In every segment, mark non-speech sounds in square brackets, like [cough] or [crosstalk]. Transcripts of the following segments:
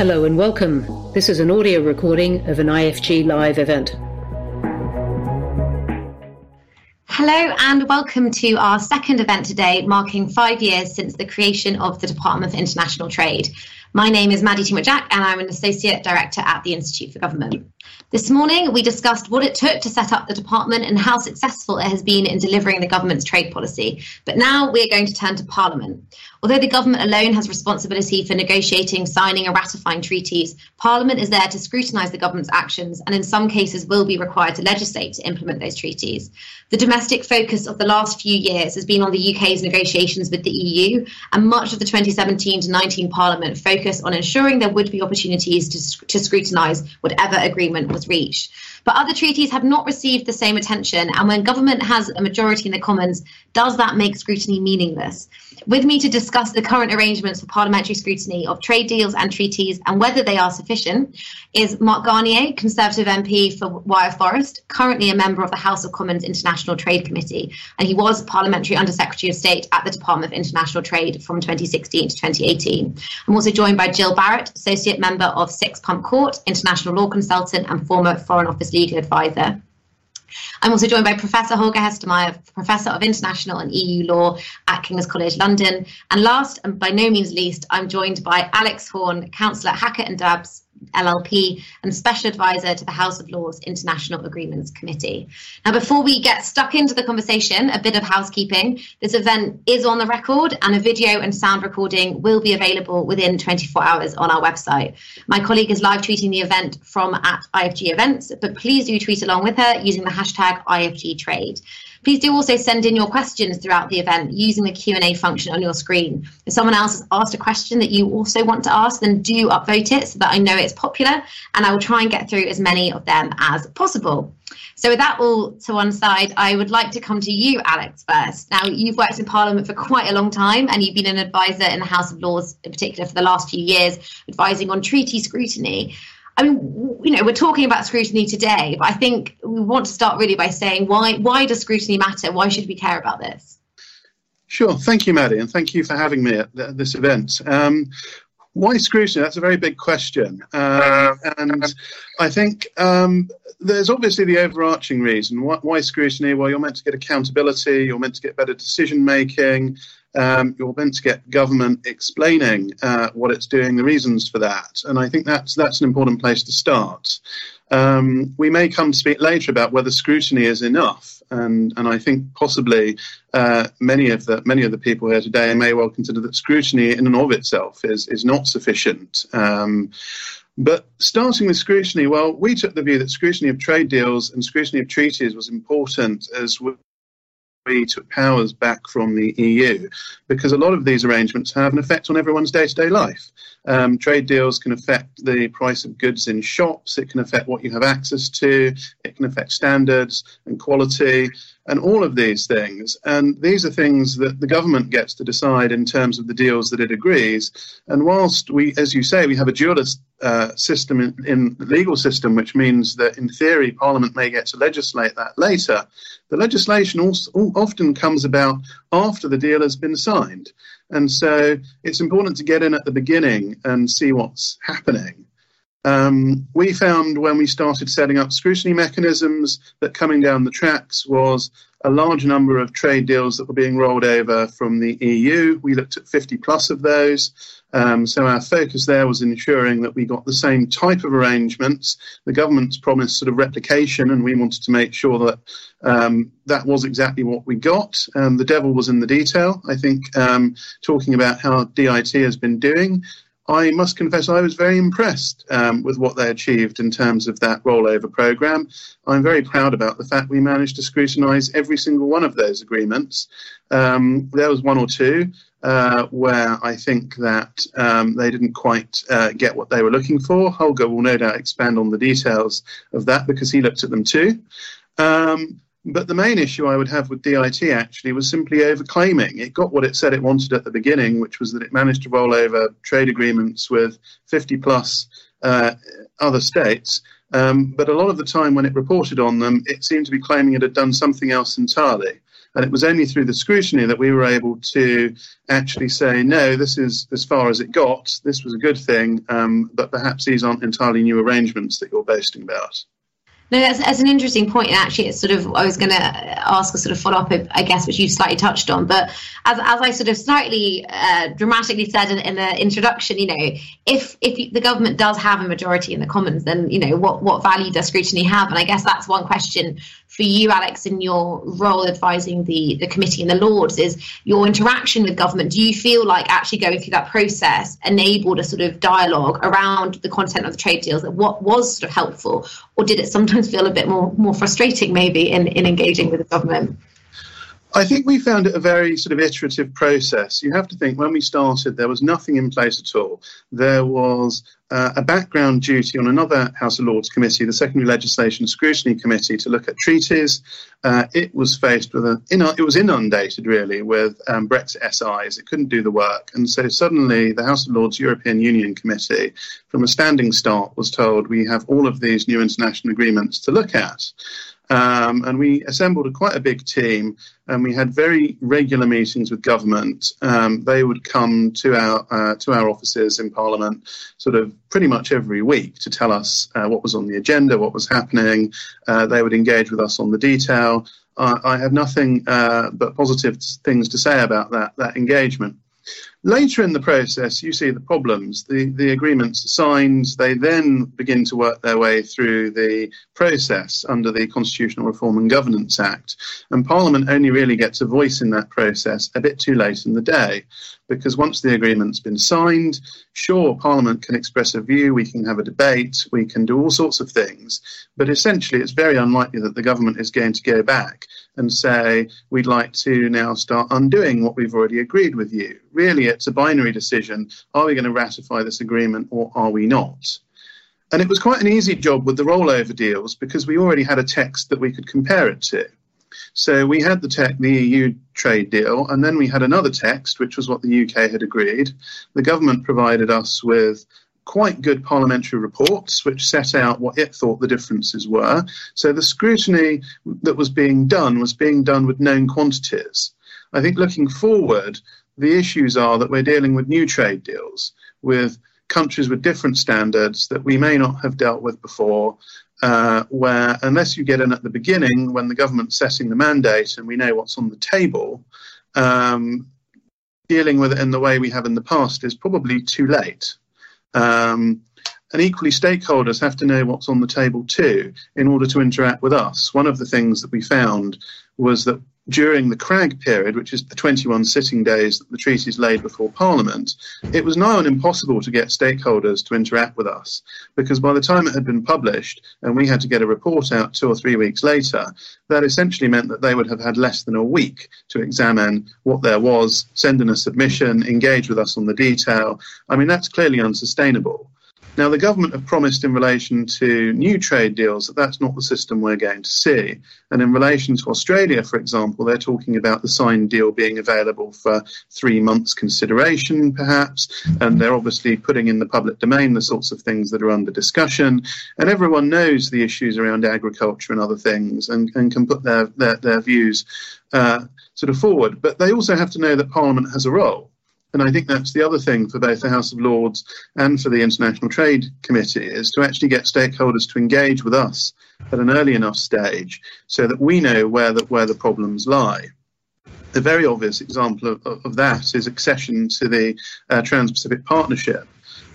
Hello and welcome. This is an audio recording of an IFG live event. Hello and welcome to our second event today, marking five years since the creation of the Department of International Trade. My name is Maddie Thimont Jack and I'm an Associate Director at the Institute for Government. This morning, we discussed what it took to set up the department and how successful it has been in delivering the government's trade policy. But now we're going to turn to Parliament. Although the government alone has responsibility for negotiating, signing, and ratifying treaties, Parliament is there to scrutinise the government's actions and, in some cases, will be required to legislate to implement those treaties. The domestic focus of the last few years has been on the UK's negotiations with the EU, and much of the 2017 to 19 Parliament focused on ensuring there would be opportunities to, to scrutinise whatever agreement was was reached. But other treaties have not received the same attention. And when government has a majority in the Commons, does that make scrutiny meaningless? With me to discuss the current arrangements for parliamentary scrutiny of trade deals and treaties and whether they are sufficient is Mark Garnier, Conservative MP for Wyre Forest, currently a member of the House of Commons International Trade Committee, and he was Parliamentary Undersecretary of State at the Department of International Trade from 2016 to 2018. I'm also joined by Jill Barrett, Associate Member of Six Pump Court, International Law Consultant and former Foreign Office Legal Advisor. I'm also joined by Professor Holger Hestermeyer, Professor of International and EU Law at King's College London. And last, and by no means least, I'm joined by Alex Horne, Councillor Hackett and Dabbs LLP and Special Advisor to the House of Lords International Agreements Committee. Now, before we get stuck into the conversation, a bit of housekeeping. This event is on the record and a video and sound recording will be available within 24 hours on our website. My colleague is live tweeting the event from at IFG Events, but please do tweet along with her using the hashtag IFG Trade. Please do also send in your questions throughout the event using the Q&A function on your screen. If someone else has asked a question that you also want to ask, then do upvote it so that I know it's popular and I will try and get through as many of them as possible. So with that all to one side, I would like to come to you, Alex, first. Now, you've worked in Parliament for quite a long time and you've been an advisor in the House of Lords in particular for the last few years, advising on treaty scrutiny. I mean, you know, we're talking about scrutiny today, but I think we want to start really by saying why why does scrutiny matter? Why should we care about this? Sure. Thank you, Maddie, and thank you for having me at this event. Um, why scrutiny? That's a very big question. Uh, and I think um, there's obviously the overarching reason. Why, why, scrutiny? Well, you're meant to get accountability, you're meant to get better decision making, um, you're meant to get government explaining uh, what it's doing, the reasons for that. And I think that's, that's an important place to start. Um, we may come to speak later about whether scrutiny is enough, and and I think possibly uh, many of the many of the people here today may well consider that scrutiny in and of itself is is not sufficient. Um, but starting with scrutiny, well, we took the view that scrutiny of trade deals and scrutiny of treaties was important as we took powers back from the EU because a lot of these arrangements have an effect on everyone's day to day life. Um, trade deals can affect the price of goods in shops, it can affect what you have access to, it can affect standards and quality, and all of these things. And these are things that the government gets to decide in terms of the deals that it agrees. And whilst we, as you say, we have a dualist uh, system in, in the legal system, which means that in theory Parliament may get to legislate that later, the legislation also, often comes about after the deal has been signed. And so it's important to get in at the beginning and see what's happening. Um, we found when we started setting up scrutiny mechanisms that coming down the tracks was a large number of trade deals that were being rolled over from the EU. We looked at 50 plus of those. Um, so our focus there was ensuring that we got the same type of arrangements. The government's promised sort of replication, and we wanted to make sure that um, that was exactly what we got. Um, the devil was in the detail. I think um, talking about how DIT has been doing, I must confess I was very impressed um, with what they achieved in terms of that rollover program. I'm very proud about the fact we managed to scrutinise every single one of those agreements. Um, there was one or two uh, where I think that um, they didn't quite uh, get what they were looking for. Holger will no doubt expand on the details of that because he looked at them too. Um, but the main issue I would have with DIT actually was simply overclaiming. It got what it said it wanted at the beginning, which was that it managed to roll over trade agreements with 50 plus uh, other states. Um, but a lot of the time when it reported on them, it seemed to be claiming it had done something else entirely. And it was only through the scrutiny that we were able to actually say, no, this is as far as it got. This was a good thing, um, but perhaps these aren't entirely new arrangements that you're boasting about. No, that's, that's an interesting point. and actually, it's sort of I was going to ask a sort of follow up, I guess, which you slightly touched on. But as, as I sort of slightly uh, dramatically said in, in, the introduction, you know, if if the government does have a majority in the Commons, then you know what what value does scrutiny have? And I guess that's one question for you, Alex, in your role advising the the committee in the Lords, is your interaction with government. Do you feel like actually going through that process enabled a sort of dialogue around the content of the trade deals? That what was sort of helpful, or did it sometimes feel a bit more more frustrating maybe in, in engaging with the government? I think we found it a very sort of iterative process. You have to think when we started, there was nothing in place at all. There was uh, a background duty on another House of Lords committee, the Secondary Legislation Scrutiny Committee, to look at treaties. Uh, it was faced with a, it was inundated really with um, Brexit SIs. It couldn't do the work, and so suddenly the House of Lords European Union Committee, from a standing start, was told we have all of these new international agreements to look at. Um, and we assembled a, quite a big team, and we had very regular meetings with government. Um, they would come to our uh, to our offices in Parliament, sort of pretty much every week, to tell us uh, what was on the agenda, what was happening. Uh, they would engage with us on the detail. I have nothing uh, but positive things to say about that that engagement. Later in the process, you see the problems. The, the agreements signed, they then begin to work their way through the process under the Constitutional Reform and Governance Act. And Parliament only really gets a voice in that process a bit too late in the day because once the agreement's been signed, sure, Parliament can express a view, we can have a debate, we can do all sorts of things, but essentially it's very unlikely that the government is going to go back and say, we'd like to now start undoing what we've already agreed with you. Really, it's a binary decision. Are we going to ratify this agreement or are we not? And it was quite an easy job with the rollover deals because we already had a text that we could compare it to. So we had the, te- the EU trade deal, and then we had another text, which was what the UK had agreed. The government provided us with quite good parliamentary reports which set out what it thought the differences were. So the scrutiny that was being done was being done with known quantities. I think looking forward, the issues are that we're dealing with new trade deals with countries with different standards that we may not have dealt with before uh, where unless you get in at the beginning when the government's setting the mandate and we know what's on the table, um, dealing with it in the way we have in the past is probably too late. Um, and equally, stakeholders have to know what's on the table too in order to interact with us. One of the things that we found was that during the CRAG period, which is the 21 sitting days that the treaties laid before Parliament, it was nigh on impossible to get stakeholders to interact with us because by the time it had been published and we had to get a report out two or three weeks later, that essentially meant that they would have had less than a week to examine what there was, send in a submission, engage with us on the detail. I mean, that's clearly unsustainable. Now, the government have promised in relation to new trade deals that that's not the system we're going to see. And in relation to Australia, for example, they're talking about the signed deal being available for three months consideration, perhaps. And they're obviously putting in the public domain the sorts of things that are under discussion. And everyone knows the issues around agriculture and other things and, and can put their, their, their views uh, sort of forward. But they also have to know that Parliament has a role. And I think that's the other thing for both the House of Lords and for the International Trade Committee is to actually get stakeholders to engage with us at an early enough stage so that we know where the, where the problems lie. The very obvious example of, of that is accession to the uh, Trans Pacific Partnership,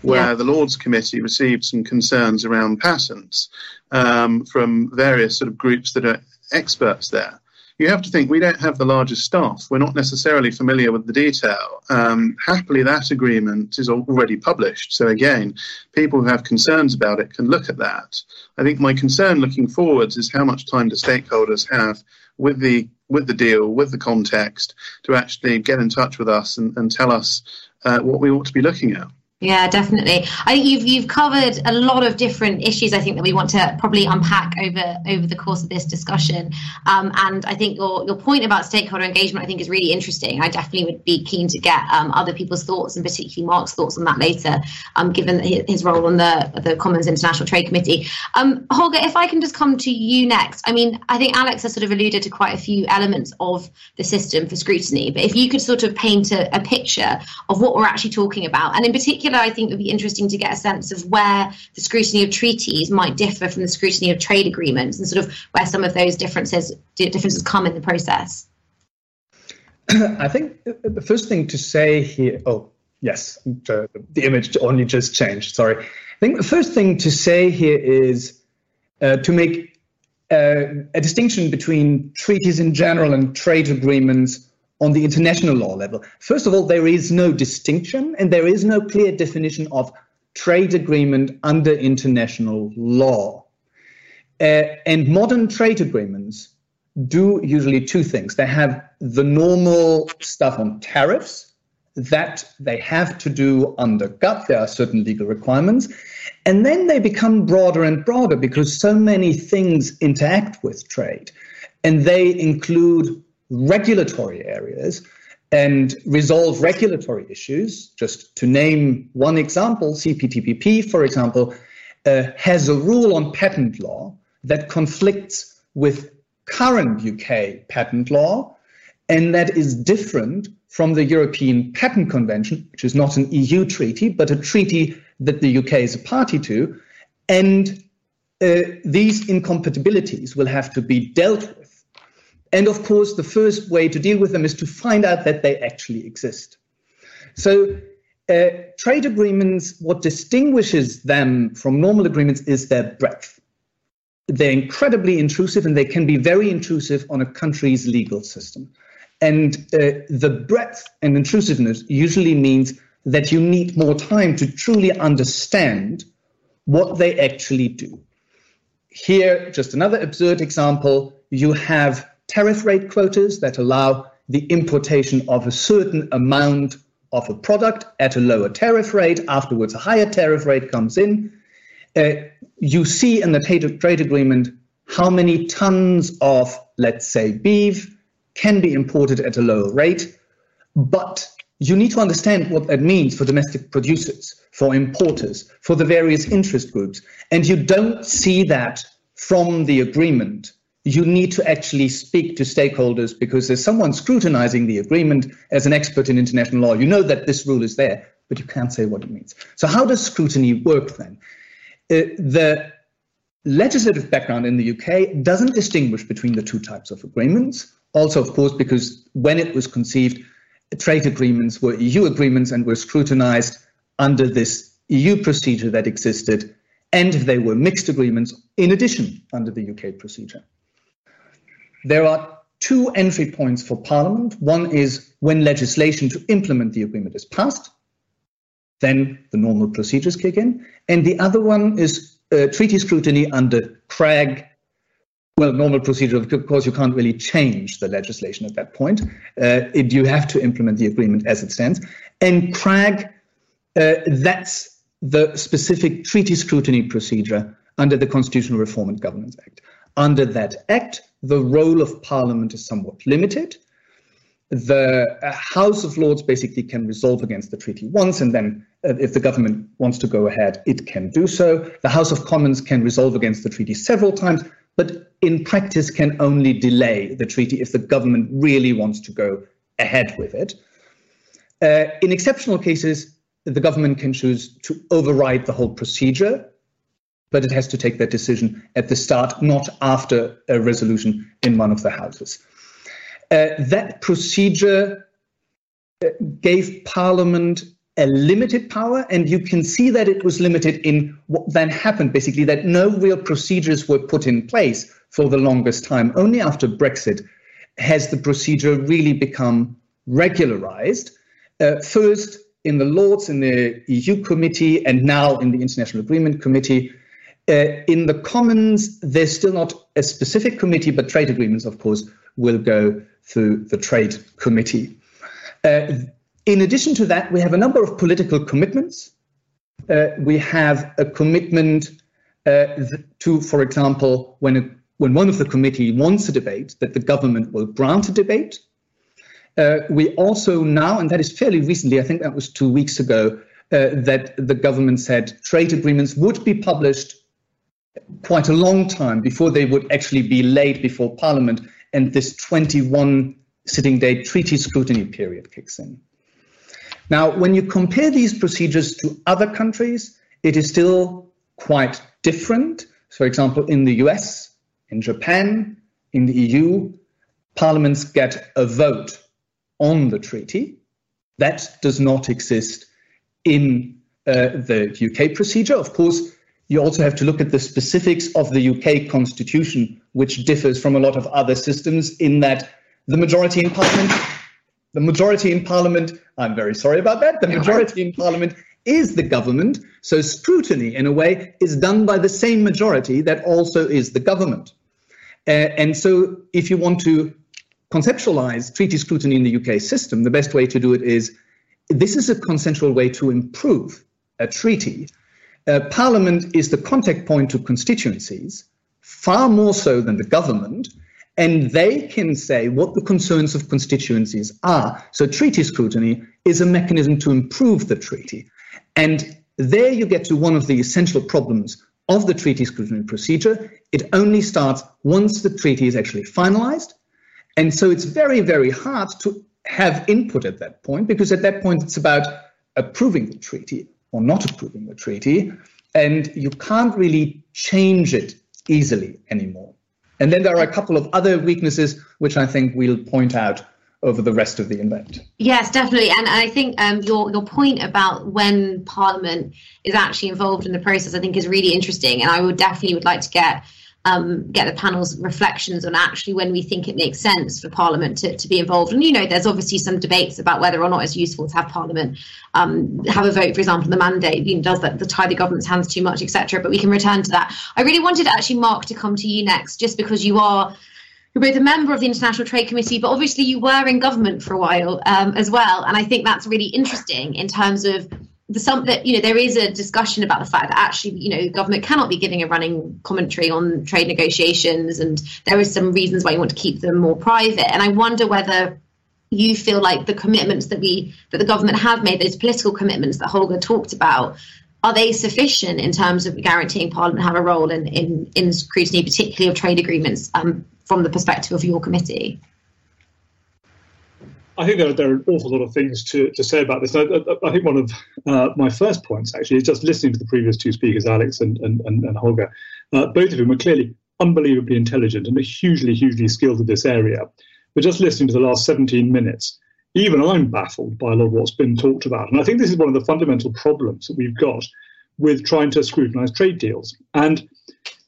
where yeah. the Lords Committee received some concerns around patents um, from various sort of groups that are experts there you have to think we don't have the largest staff. We're not necessarily familiar with the detail. Um, happily, that agreement is already published. So, again, people who have concerns about it can look at that. I think my concern looking forwards is how much time do stakeholders have with the with the deal, with the context, to actually get in touch with us and, and tell us uh, what we ought to be looking at. Yeah, definitely. I think you've you've covered a lot of different issues. I think that we want to probably unpack over over the course of this discussion. Um, and I think your your point about stakeholder engagement, I think, is really interesting. I definitely would be keen to get um, other people's thoughts, and particularly Mark's thoughts on that later, um, given his role on the the Commons International Trade Committee. Um, Holger, if I can just come to you next. I mean, I think Alex has sort of alluded to quite a few elements of the system for scrutiny, but if you could sort of paint a, a picture of what we're actually talking about, and in particular particular, I think it would be interesting to get a sense of where the scrutiny of treaties might differ from the scrutiny of trade agreements, and sort of where some of those differences differences come in the process. [clears throat] I think the first thing to say here. Oh, yes, the, image only just changed. Sorry. I think the first thing to say here is uh, to make uh, a distinction between treaties in general and trade agreements on the international law level. First of all, there is no distinction and there is no clear definition of trade agreement under international law. Uh, and modern trade agreements do usually two things. They have the normal stuff on tariffs that they have to do under GATT. There are certain legal requirements. And then they become broader and broader because so many things interact with trade. And they include regulatory areas and resolve regulatory issues. Just to name one example, CPTPP, for example, uh, has a rule on patent law that conflicts with current UK patent law, and that is different from the European Patent Convention, which is not an EU treaty, but a treaty that the UK is a party to. And uh, these incompatibilities will have to be dealt with and of course, the first way to deal with them is to find out that they actually exist. So, uh, trade agreements, what distinguishes them from normal agreements is their breadth. They're incredibly intrusive and they can be very intrusive on a country's legal system. And uh, the breadth and intrusiveness usually means that you need more time to truly understand what they actually do. Here, just another absurd example you have tariff rate quotas that allow the importation of a certain amount of a product at a lower tariff rate. Afterwards, a higher tariff rate comes in. Uh, you see in the trade agreement how many tons of, let's say, beef can be imported at a lower rate. But you need to understand what that means for domestic producers, for importers, for the various interest groups. And you don't see that from the agreement you need to actually speak to stakeholders because there's someone scrutinizing the agreement as an expert in international law. You know that this rule is there, but you can't say what it means. So, how does scrutiny work then? Uh, the legislative background in the UK doesn't distinguish between the two types of agreements. Also, of course, because when it was conceived, trade agreements were EU agreements and were scrutinized under this EU procedure that existed, and they were mixed agreements in addition under the UK procedure. There are two entry points for Parliament. One is when legislation to implement the agreement is passed, then the normal procedures kick in. And the other one is uh, treaty scrutiny under CRAG. Well, normal procedure, of course, you can't really change the legislation at that point. Uh, it, you have to implement the agreement as it stands. And CRAG, uh, that's the specific treaty scrutiny procedure under the Constitutional Reform and Governance Act. Under that act, the role of Parliament is somewhat limited. The uh, House of Lords basically can resolve against the treaty once, and then uh, if the government wants to go ahead, it can do so. The House of Commons can resolve against the treaty several times, but in practice can only delay the treaty if the government really wants to go ahead with it. Uh, in exceptional cases, the government can choose to override the whole procedure but it has to take that decision at the start, not after a resolution in one of the houses. Uh, that procedure uh, gave Parliament a limited power, and you can see that it was limited in what then happened basically, that no real procedures were put in place for the longest time. Only after Brexit has the procedure really become regularized. Uh, first, in the Lords, in the EU Committee, and now in the International Agreement Committee, uh, in the Commons, there's still not a specific committee, but trade agreements, of course, will go through the Trade Committee. Uh, in addition to that, we have a number of political commitments uh, we have a commitment uh, to, for example, when, a, when one of the committee wants a debate, that the government will grant a debate. Uh, we also now, and that is fairly recently, I think that was two weeks ago, uh, that the government said trade agreements would be published quite a long time before they would actually be laid before Parliament, and this 21 sitting day treaty scrutiny period kicks in. Now, when you compare these procedures to other countries, it is still quite different. For example, in the US, in Japan, in the EU, parliaments get a vote on the treaty. That does not exist in uh, the UK procedure. Of course, you also have to look at the specifics of the UK constitution, which differs from a lot of other systems in that the majority in parliament, the majority in parliament, I'm very sorry about that, the majority in parliament is the government. So scrutiny, in a way, is done by the same majority that also is the government. Uh, and so if you want to conceptualize treaty scrutiny in the UK system, the best way to do it is this is a consensual way to improve a treaty uh, Parliament is the contact point to constituencies, far more so than the government, and they can say what the concerns of constituencies are. So, treaty scrutiny is a mechanism to improve the treaty. And there you get to one of the essential problems of the treaty scrutiny procedure. It only starts once the treaty is actually finalized. And so it's very, very hard to have input at that point because at that point it's about approving the treaty or not approving the treaty, and you can't really change it easily anymore. And then there are a couple of other weaknesses which I think we'll point out over the rest of the event. Yes, definitely, and I think um, your your point about when Parliament is actually involved in the process, I think, is really interesting, and I would definitely would like to get um, get the panel's reflections on actually when we think it makes sense for Parliament to, to be involved. And you know, there's obviously some debates about whether or not it's useful to have Parliament um, have a vote, for example, the mandate you know, does that the tie the government's hands too much, etc. But we can return to that. I really wanted actually Mark to come to you next, just because you are you're both a member of the International Trade Committee, but obviously you were in government for a while um, as well. And I think that's really interesting in terms of the some that you know there is a discussion about the fact that actually you know government cannot be giving a running commentary on trade negotiations and there is some reasons why you want to keep them more private. And i wonder whether you feel like the commitments that we that the government have made those political commitments that holger talked about are they sufficient in terms of guaranteeing parliament have a role in in, in scrutiny particularly of trade agreements um, from the perspective of your committee I think there are, there are, an awful lot of things to, to say about this. I, I, I think one of uh, my first points, actually, is just listening to the previous two speakers, Alex and, and, and, and Holger. Uh, both of whom were clearly unbelievably intelligent and are hugely, hugely skilled in this area. But just listening to the last 17 minutes, even I'm baffled by a lot of what's been talked about. And I think this is one of the fundamental problems that we've got with trying to scrutinize trade deals. And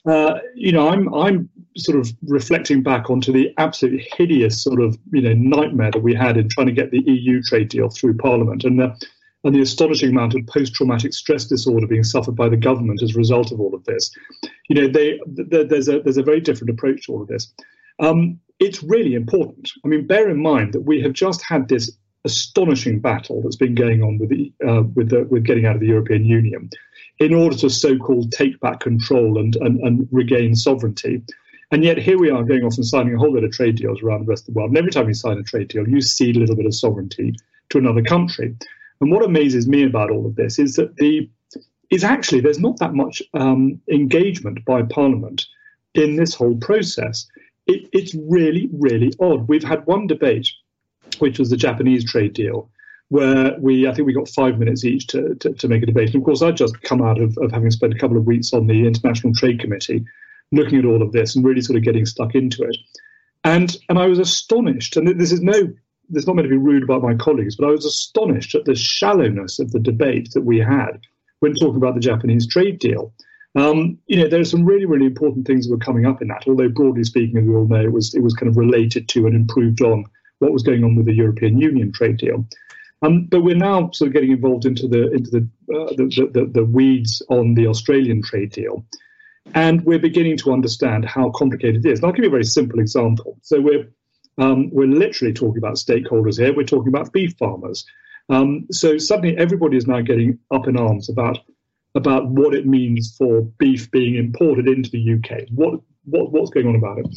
uh, you know, I'm I'm sort of reflecting back onto the absolutely hideous sort of you know nightmare that we had in trying to get the EU trade deal through Parliament, and the and the astonishing amount of post-traumatic stress disorder being suffered by the government as a result of all of this. You know, they, there's a there's a very different approach to all of this. Um, it's really important. I mean, bear in mind that we have just had this astonishing battle that's been going on with the uh, with the, with getting out of the European Union in order to so-called take back control and, and, and regain sovereignty. And yet here we are going off and signing a whole lot of trade deals around the rest of the world. And every time you sign a trade deal, you cede a little bit of sovereignty to another country. And what amazes me about all of this is that the is actually there's not that much um, engagement by Parliament in this whole process. It, it's really, really odd. We've had one debate, which was the Japanese trade deal, where we, I think we got five minutes each to, to, to make a debate. And of course, I'd just come out of, of having spent a couple of weeks on the International Trade Committee, looking at all of this and really sort of getting stuck into it. And, and I was astonished, and this is no, this is not meant to be rude about my colleagues, but I was astonished at the shallowness of the debate that we had when talking about the Japanese trade deal. Um, you know, there are some really, really important things that were coming up in that. Although broadly speaking, as we all know, it was it was kind of related to and improved on what was going on with the European Union trade deal. Um, but we're now sort of getting involved into the into the, uh, the, the, the weeds on the Australian trade deal, and we're beginning to understand how complicated it is. And I'll give you a very simple example. So we're um, we're literally talking about stakeholders here. We're talking about beef farmers. Um, so suddenly everybody is now getting up in arms about about what it means for beef being imported into the UK. What, what what's going on about it?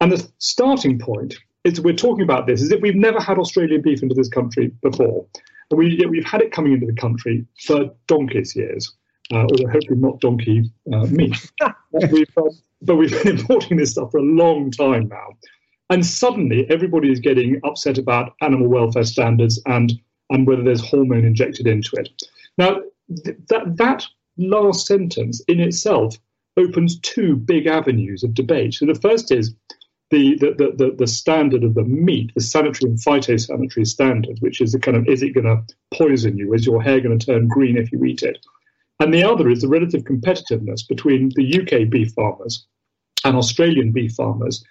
And the starting point is we're talking about this is that we've never had Australian beef into this country before. We, we've had it coming into the country for donkeys years, uh, although hopefully not donkey uh, [laughs] meat. but, we've, uh, but we've been importing this stuff for a long time now. And suddenly everybody is getting upset about animal welfare standards and, and whether there's hormone injected into it. Now, th- that, that last sentence in itself opens two big avenues of debate. So the first is the, the, the, the, standard of the meat, the sanitary and phytosanitary standard, which is the kind of is it going to poison you? Is your hair going to turn green if you eat it? And the other is the relative competitiveness between the UK beef farmers and Australian beef farmers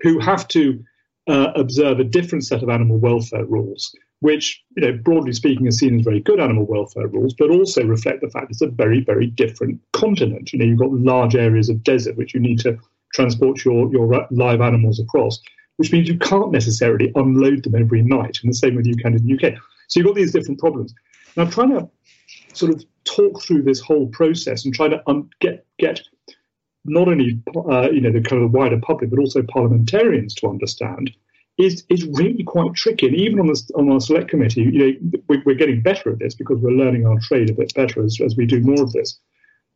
who have to uh, observe a different set of animal welfare rules, which, you know, broadly speaking, are seen as very good animal welfare rules, but also reflect the fact it's a very, very different continent. You know, you've got large areas of desert which you need to transport your, your live animals across, which means you can't necessarily unload them every night. And the same with you can in the UK. So you've got these different problems. Now, trying to sort of talk through this whole process and try to um, get get not only uh, you know the kind of wider public but also parliamentarians to understand is is really quite tricky. And even on the on our select committee, you know, we're, we're getting better at this because we're learning our trade a bit better as, as we do more of this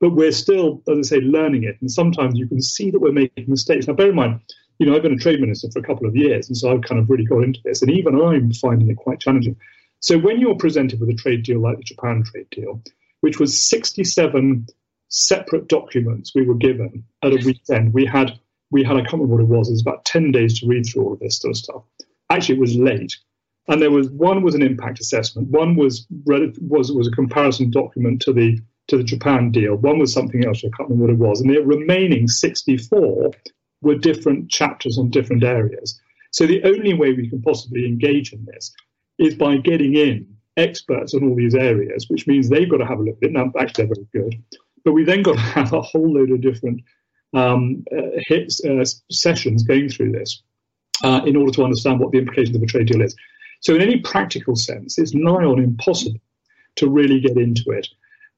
but we're still, as I say, learning it. And sometimes you can see that we're making mistakes. Now, bear in mind, you know, I've been a trade minister for a couple of years, and so I've kind of really got into this, and even I'm finding it quite challenging. So when you're presented with a trade deal like the Japan trade deal, which was 67 separate documents we were given at a weekend, we had we had I can't remember what it was. It was about 10 days to read through all of this sort of stuff. Actually, it was late. And there was one was an impact assessment, one was was was a comparison document to the to the Japan deal. One was something else, I can't remember what it was. And the remaining 64 were different chapters on different areas. So the only way we can possibly engage in this is by getting in experts on all these areas, which means they've got to have a look at it. Now, actually, they're very good. But we then got to have a whole load of different um, uh, hits, uh, sessions going through this uh, in order to understand what the implications of a trade deal is. So, in any practical sense, it's nigh on impossible to really get into it.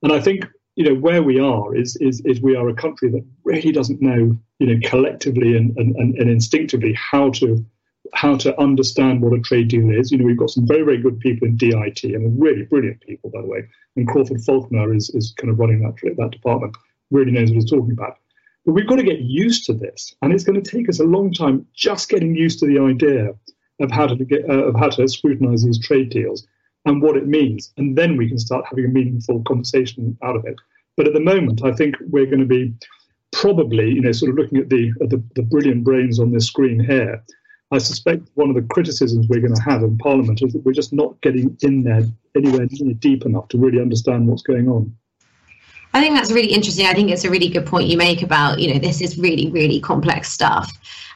And I think you know where we are is is is we are a country that really doesn't know you know collectively and and, and instinctively how to how to understand what a trade deal is. You know, we've got some very, very good people in DIT and really brilliant people, by the way. And Crawford Falconer is, is kind of running that, that department, really knows what he's talking about. But we've got to get used to this. And it's going to take us a long time just getting used to the idea of how to get, uh, of how to scrutinize these trade deals and what it means. And then we can start having a meaningful conversation out of it. But at the moment, I think we're going to be probably, you know, sort of looking at the, at the, the brilliant brains on this screen here. I suspect one of the criticisms we're going to have in Parliament is that we're just not getting in there anywhere deep enough to really understand what's going on. I think that's really interesting. I think it's a really good point you make about, you know, this is really, really complex stuff.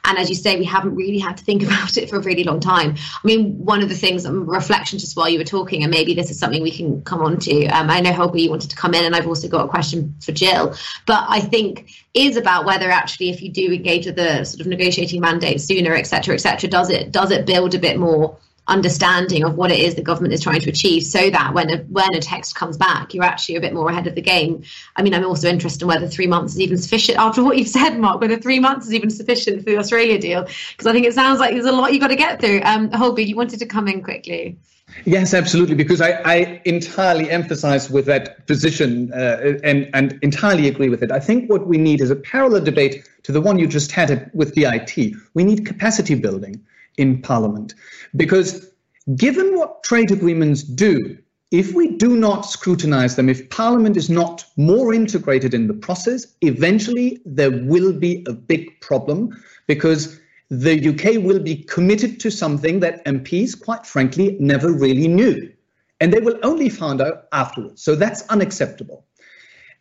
And as you say, we haven't really had to think [laughs] about it for a really long time. I mean, one of the things, um, reflection just while you were talking, and maybe this is something we can come on to. Um, I know, Holger, you wanted to come in, and I've also got a question for Jill. But I think is about whether actually, if you do engage with the sort of negotiating mandate sooner, et cetera, et cetera, does it does it build a bit more understanding of what it is the government is trying to achieve so that when a when a text comes back you're actually a bit more ahead of the game i mean i'm also interested in whether three months is even sufficient after what you've said mark whether three months is even sufficient for the australia deal because i think it sounds like there's a lot you've got to get through um holger you wanted to come in quickly Yes, absolutely, because I, I entirely emphasize with that position uh, and, and entirely agree with it. I think what we need is a parallel debate to the one you just had with DIT. We need capacity building in Parliament. Because given what trade agreements do, if we do not scrutinize them, if Parliament is not more integrated in the process, eventually there will be a big problem because the UK will be committed to something that MPs, quite frankly, never really knew. And they will only find out afterwards. So that's unacceptable.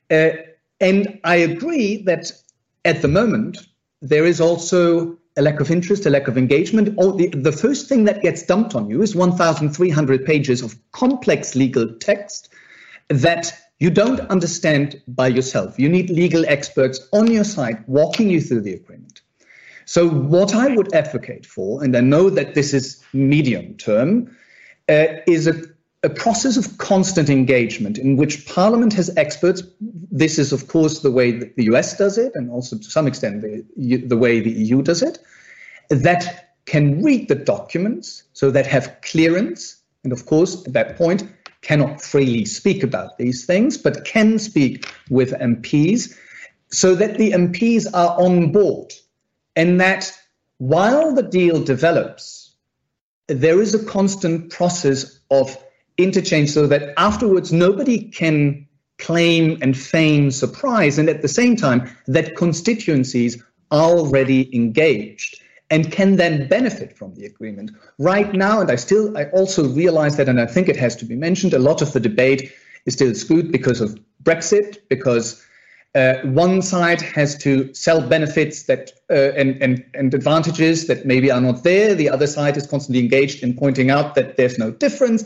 Uh, and I agree that at the moment, there is also a lack of interest, a lack of engagement. All the, the first thing that gets dumped on you is 1,300 pages of complex legal text that you don't understand by yourself. You need legal experts on your side walking you through the agreement. So, what I would advocate for, and I know that this is medium term, uh, is a a process of constant engagement in which Parliament has experts. This is, of course, the way that the US does it, and also to some extent the, the way the EU does it, that can read the documents, so that have clearance, and of course, at that point, cannot freely speak about these things, but can speak with MPs, so that the MPs are on board, and that while the deal develops, there is a constant process of interchange so that afterwards nobody can claim and feign surprise, and at the same time, that constituencies are already engaged and can then benefit from the agreement. Right now, and I still, I also realize that, and I think it has to be mentioned, a lot of the debate is still skewed because of Brexit, because uh, one side has to sell benefits that uh, and, and, and advantages that maybe are not there. The other side is constantly engaged in pointing out that there's no difference.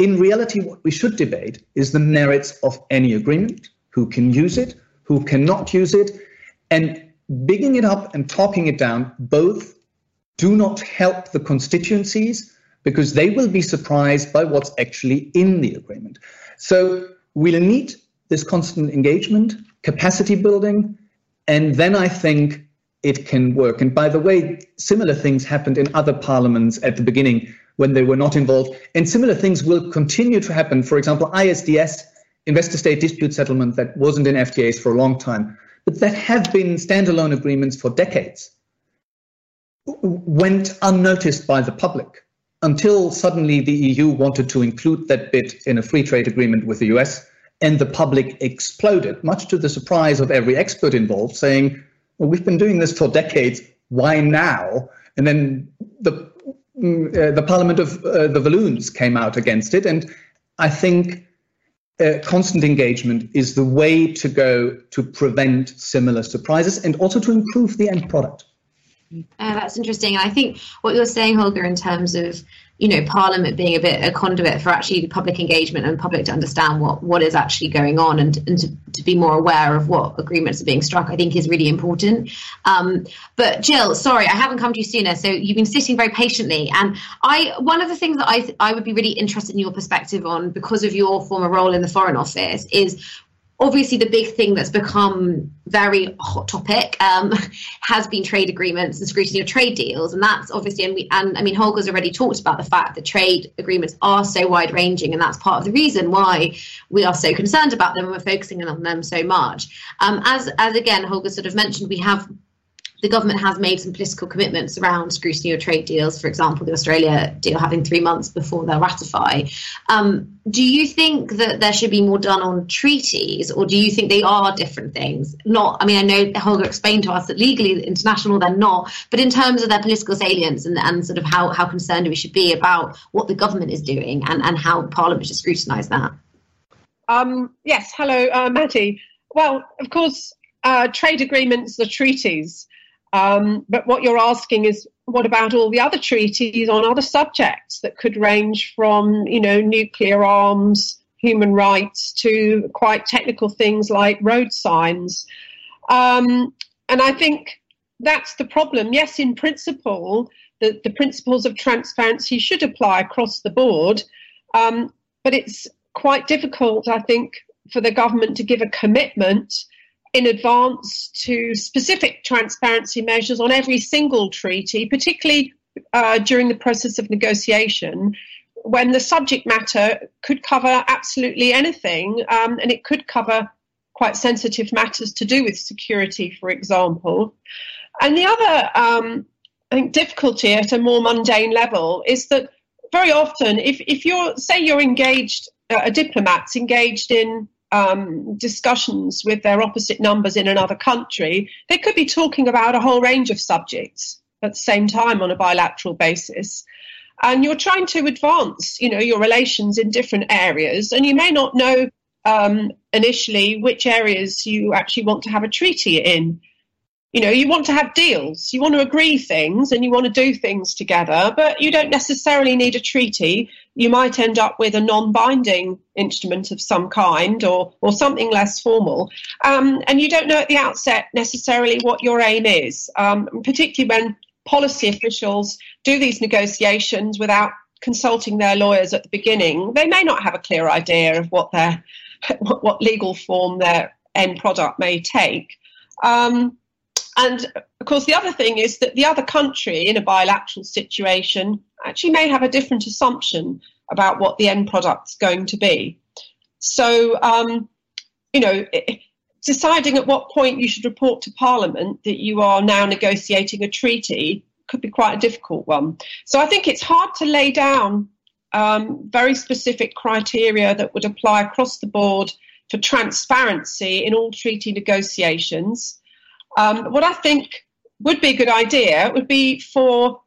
In reality, what we should debate is the merits of any agreement, who can use it, who cannot use it, and bigging it up and talking it down both do not help the constituencies because they will be surprised by what's actually in the agreement. So we'll need this constant engagement, capacity building, and then I think it can work. And by the way, similar things happened in other parliaments at the beginning when they were not involved. And similar things will continue to happen. For example, ISDS, investor state dispute settlement, that wasn't in FTAs for a long time, but that have been standalone agreements for decades, went unnoticed by the public until suddenly the EU wanted to include that bit in a free trade agreement with the US, and the public exploded, much to the surprise of every expert involved, saying, Well, we've been doing this for decades. Why now? And then the uh, the Parliament of uh, the Walloons came out against it, and I think uh, constant engagement is the way to go to prevent similar surprises and also to improve the end product. Uh, that's interesting. I think what you're saying, Holger, in terms of you know Parliament being a bit a conduit for actually public engagement and public to understand what what is actually going on and, and to, to be more aware of what agreements are being struck, I think is really important. Um, but Jill, sorry, I haven't come to you sooner. So you've been sitting very patiently, and I one of the things that I I would be really interested in your perspective on because of your former role in the Foreign Office is obviously the big thing that's become very hot topic um, [laughs] has been trade agreements and scrutiny of trade deals. And that's obviously and, we, and i mean holger's already talked about the fact that trade agreements are so wide ranging and that's part of the reason why we are so concerned about them and we're focusing on them so much. Um, as as again holger sort of mentioned we have the government has made some political commitments around scrutiny of trade deals, for example, the Australia deal having three months before they'll ratify. Um, do you think that there should be more done on treaties, or do you think they are different things? Not, I mean, I know Holger explained to us that legally, international, they're not, but in terms of their political salience and, and sort of how, how concerned we should be about what the government is doing and, and how Parliament should scrutinise that. Um, yes, hello, uh, Maddie. Well, of course, uh, trade agreements are treaties. Um, but what you're asking is, what about all the other treaties on other subjects that could range from, you know, nuclear arms, human rights, to quite technical things like road signs? Um, and I think that's the problem. Yes, in principle, the, the principles of transparency should apply across the board, um, but it's quite difficult, I think, for the government to give a commitment in advance to specific transparency measures on every single treaty, particularly uh, during the process of negotiation, when the subject matter could cover absolutely anything, um, and it could cover quite sensitive matters to do with security, for example. And the other, um, I think, difficulty at a more mundane level is that very often, if, if you're, say, you're engaged, uh, a diplomat's engaged in um, discussions with their opposite numbers in another country, they could be talking about a whole range of subjects at the same time on a bilateral basis. And you're trying to advance, you know, your relations in different areas, and you may not know um, initially which areas you actually want to have a treaty in. You know, you want to have deals, you want to agree things, and you want to do things together, but you don't necessarily need a treaty. You might end up with a non binding instrument of some kind or, or something less formal. Um, and you don't know at the outset necessarily what your aim is, um, particularly when policy officials do these negotiations without consulting their lawyers at the beginning, they may not have a clear idea of what their [laughs] what legal form their end product may take. Um, and of course, the other thing is that the other country in a bilateral situation actually may have a different assumption about what the end product's going to be. So, um, you know, deciding at what point you should report to Parliament that you are now negotiating a treaty could be quite a difficult one. So I think it's hard to lay down um, very specific criteria that would apply across the board for transparency in all treaty negotiations. Um, what I think would be a good idea would be for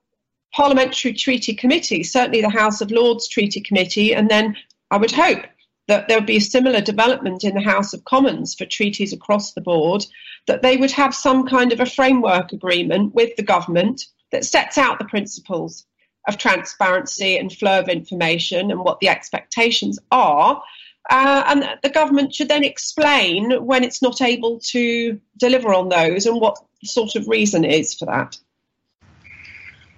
parliamentary treaty committees, certainly the House of Lords Treaty Committee, and then I would hope that there would be a similar development in the House of Commons for treaties across the board, that they would have some kind of a framework agreement with the government that sets out the principles of transparency and flow of information and what the expectations are. Uh, and the government should then explain when it's not able to deliver on those and what sort of reason is for that.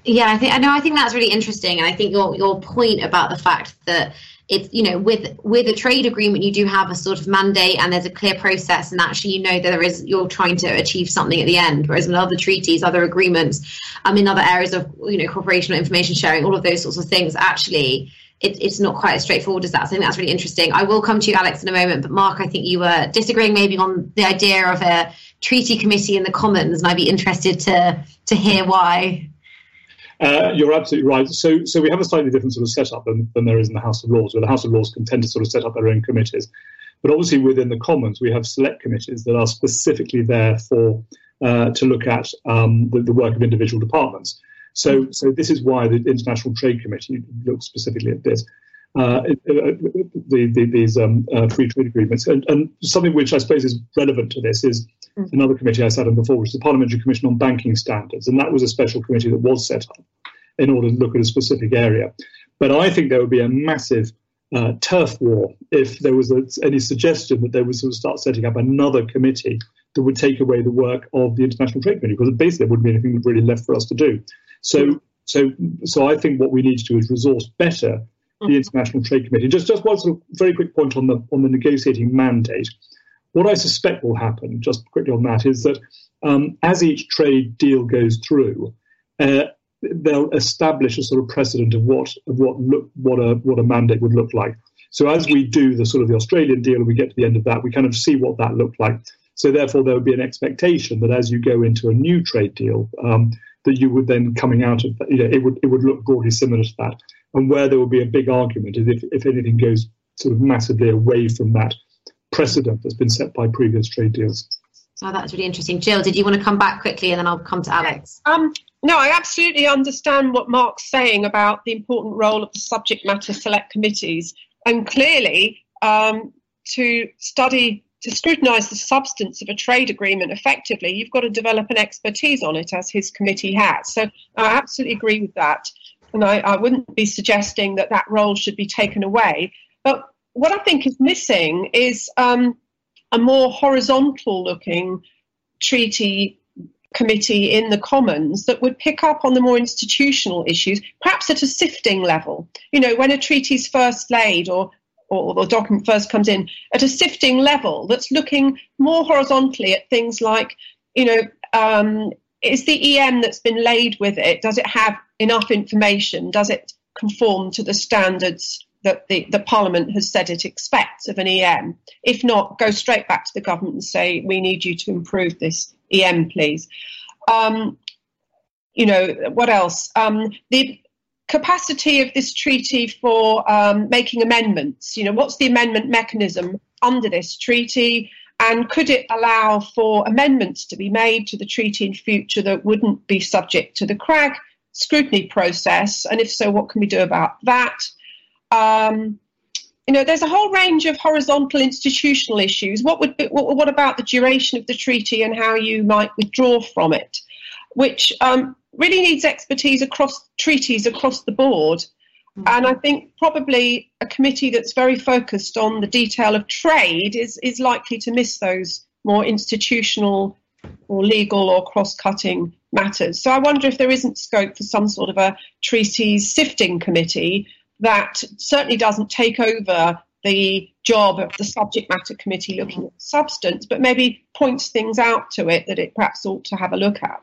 Yeah, I think I know. I think that's really interesting, and I think your your point about the fact that it's you know with with a trade agreement you do have a sort of mandate and there's a clear process and actually you know that there is you're trying to achieve something at the end whereas in other treaties other agreements um in other areas of you know cooperation or information sharing all of those sorts of things actually it, it's not quite as straightforward as that. So I think that's really interesting. I will come to you, Alex, in a moment. But Mark, I think you were disagreeing maybe on the idea of a treaty committee in the Commons, and I'd be interested to to hear why. Uh, you're absolutely right. So, so we have a slightly different sort of setup than, than there is in the House of Lords, where the House of Lords can tend to sort of set up their own committees. But obviously, within the Commons, we have select committees that are specifically there for uh, to look at um, the, the, work of individual departments. So, so this is why the International Trade Committee looks specifically at this. Uh, uh the, the, these um, uh, free trade agreements. And, and, something which I suppose is relevant to this is mm. another committee I sat on before, which is the Parliamentary Commission on Banking Standards. And that was a special committee that was set up in order to look at a specific area. But I think there would be a massive uh, turf war if there was a, any suggestion that they would sort of start setting up another committee that would take away the work of the International Trade Committee, because basically there wouldn't be anything really left for us to do. So, so, so I think what we need to do is resource better the mm-hmm. International Trade Committee. Just, just one sort of very quick point on the on the negotiating mandate. What I suspect will happen, just quickly on that, is that um, as each trade deal goes through, uh, they'll establish a sort of precedent of what of what look what a what a mandate would look like. So as we do the sort of the Australian deal and we get to the end of that, we kind of see what that looked like. So therefore, there would be an expectation that as you go into a new trade deal, um, that you would then coming out of you know it would it would look broadly similar to that. And where there will be a big argument is if, if anything goes sort of massively away from that precedent that's been set by previous trade deals. Oh, that's really interesting. Jill, did you want to come back quickly and then I'll come to Alex? Um, no, I absolutely understand what Mark's saying about the important role of the subject matter select committees. And clearly, um, to study, to scrutinise the substance of a trade agreement effectively, you've got to develop an expertise on it, as his committee has. So I absolutely agree with that and I, I wouldn't be suggesting that that role should be taken away. But what I think is missing is um, a more horizontal looking treaty committee in the Commons that would pick up on the more institutional issues, perhaps at a sifting level. You know, when a treaty is first laid or or the document first comes in at a sifting level that's looking more horizontally at things like, you know, um, is the EM that's been laid with it, does it have enough information? Does it conform to the standards that the, the Parliament has said it expects of an EM? If not, go straight back to the government and say, we need you to improve this EM, please. Um, you know, what else? Um, the capacity of this treaty for um, making amendments. You know, what's the amendment mechanism under this treaty? And could it allow for amendments to be made to the treaty in future that wouldn't be subject to the CRAG scrutiny process? And if so, what can we do about that? Um, you know, there's a whole range of horizontal institutional issues. What would be, what, what, about the duration of the treaty and how you might withdraw from it, which um, really needs expertise across treaties across the board. Mm-hmm. And I think probably a committee that's very focused on the detail of trade is, is likely to miss those more institutional or legal or cross cutting matters. So I wonder if there isn't scope for some sort of a treaties sifting committee that certainly doesn't take over the job of the subject matter committee looking at substance, but maybe points things out to it that it perhaps ought to have a look at.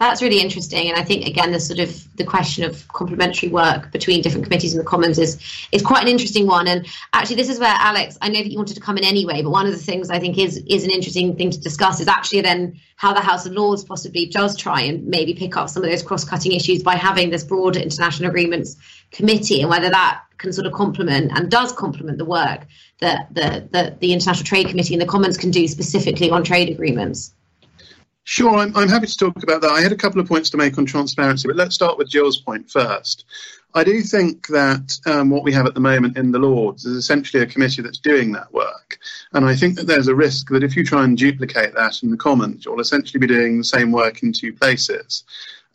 That's really interesting, and I think again the sort of the question of complementary work between different committees in the Commons is is quite an interesting one. And actually, this is where Alex, I know that you wanted to come in anyway, but one of the things I think is is an interesting thing to discuss is actually then how the House of Lords possibly does try and maybe pick up some of those cross cutting issues by having this broader international agreements committee, and whether that can sort of complement and does complement the work that the, the the International Trade Committee and the Commons can do specifically on trade agreements. Sure, I'm, I'm happy to talk about that. I had a couple of points to make on transparency, but let's start with Jill's point first. I do think that um, what we have at the moment in the Lords is essentially a committee that's doing that work. And I think that there's a risk that if you try and duplicate that in the Commons, you'll essentially be doing the same work in two places.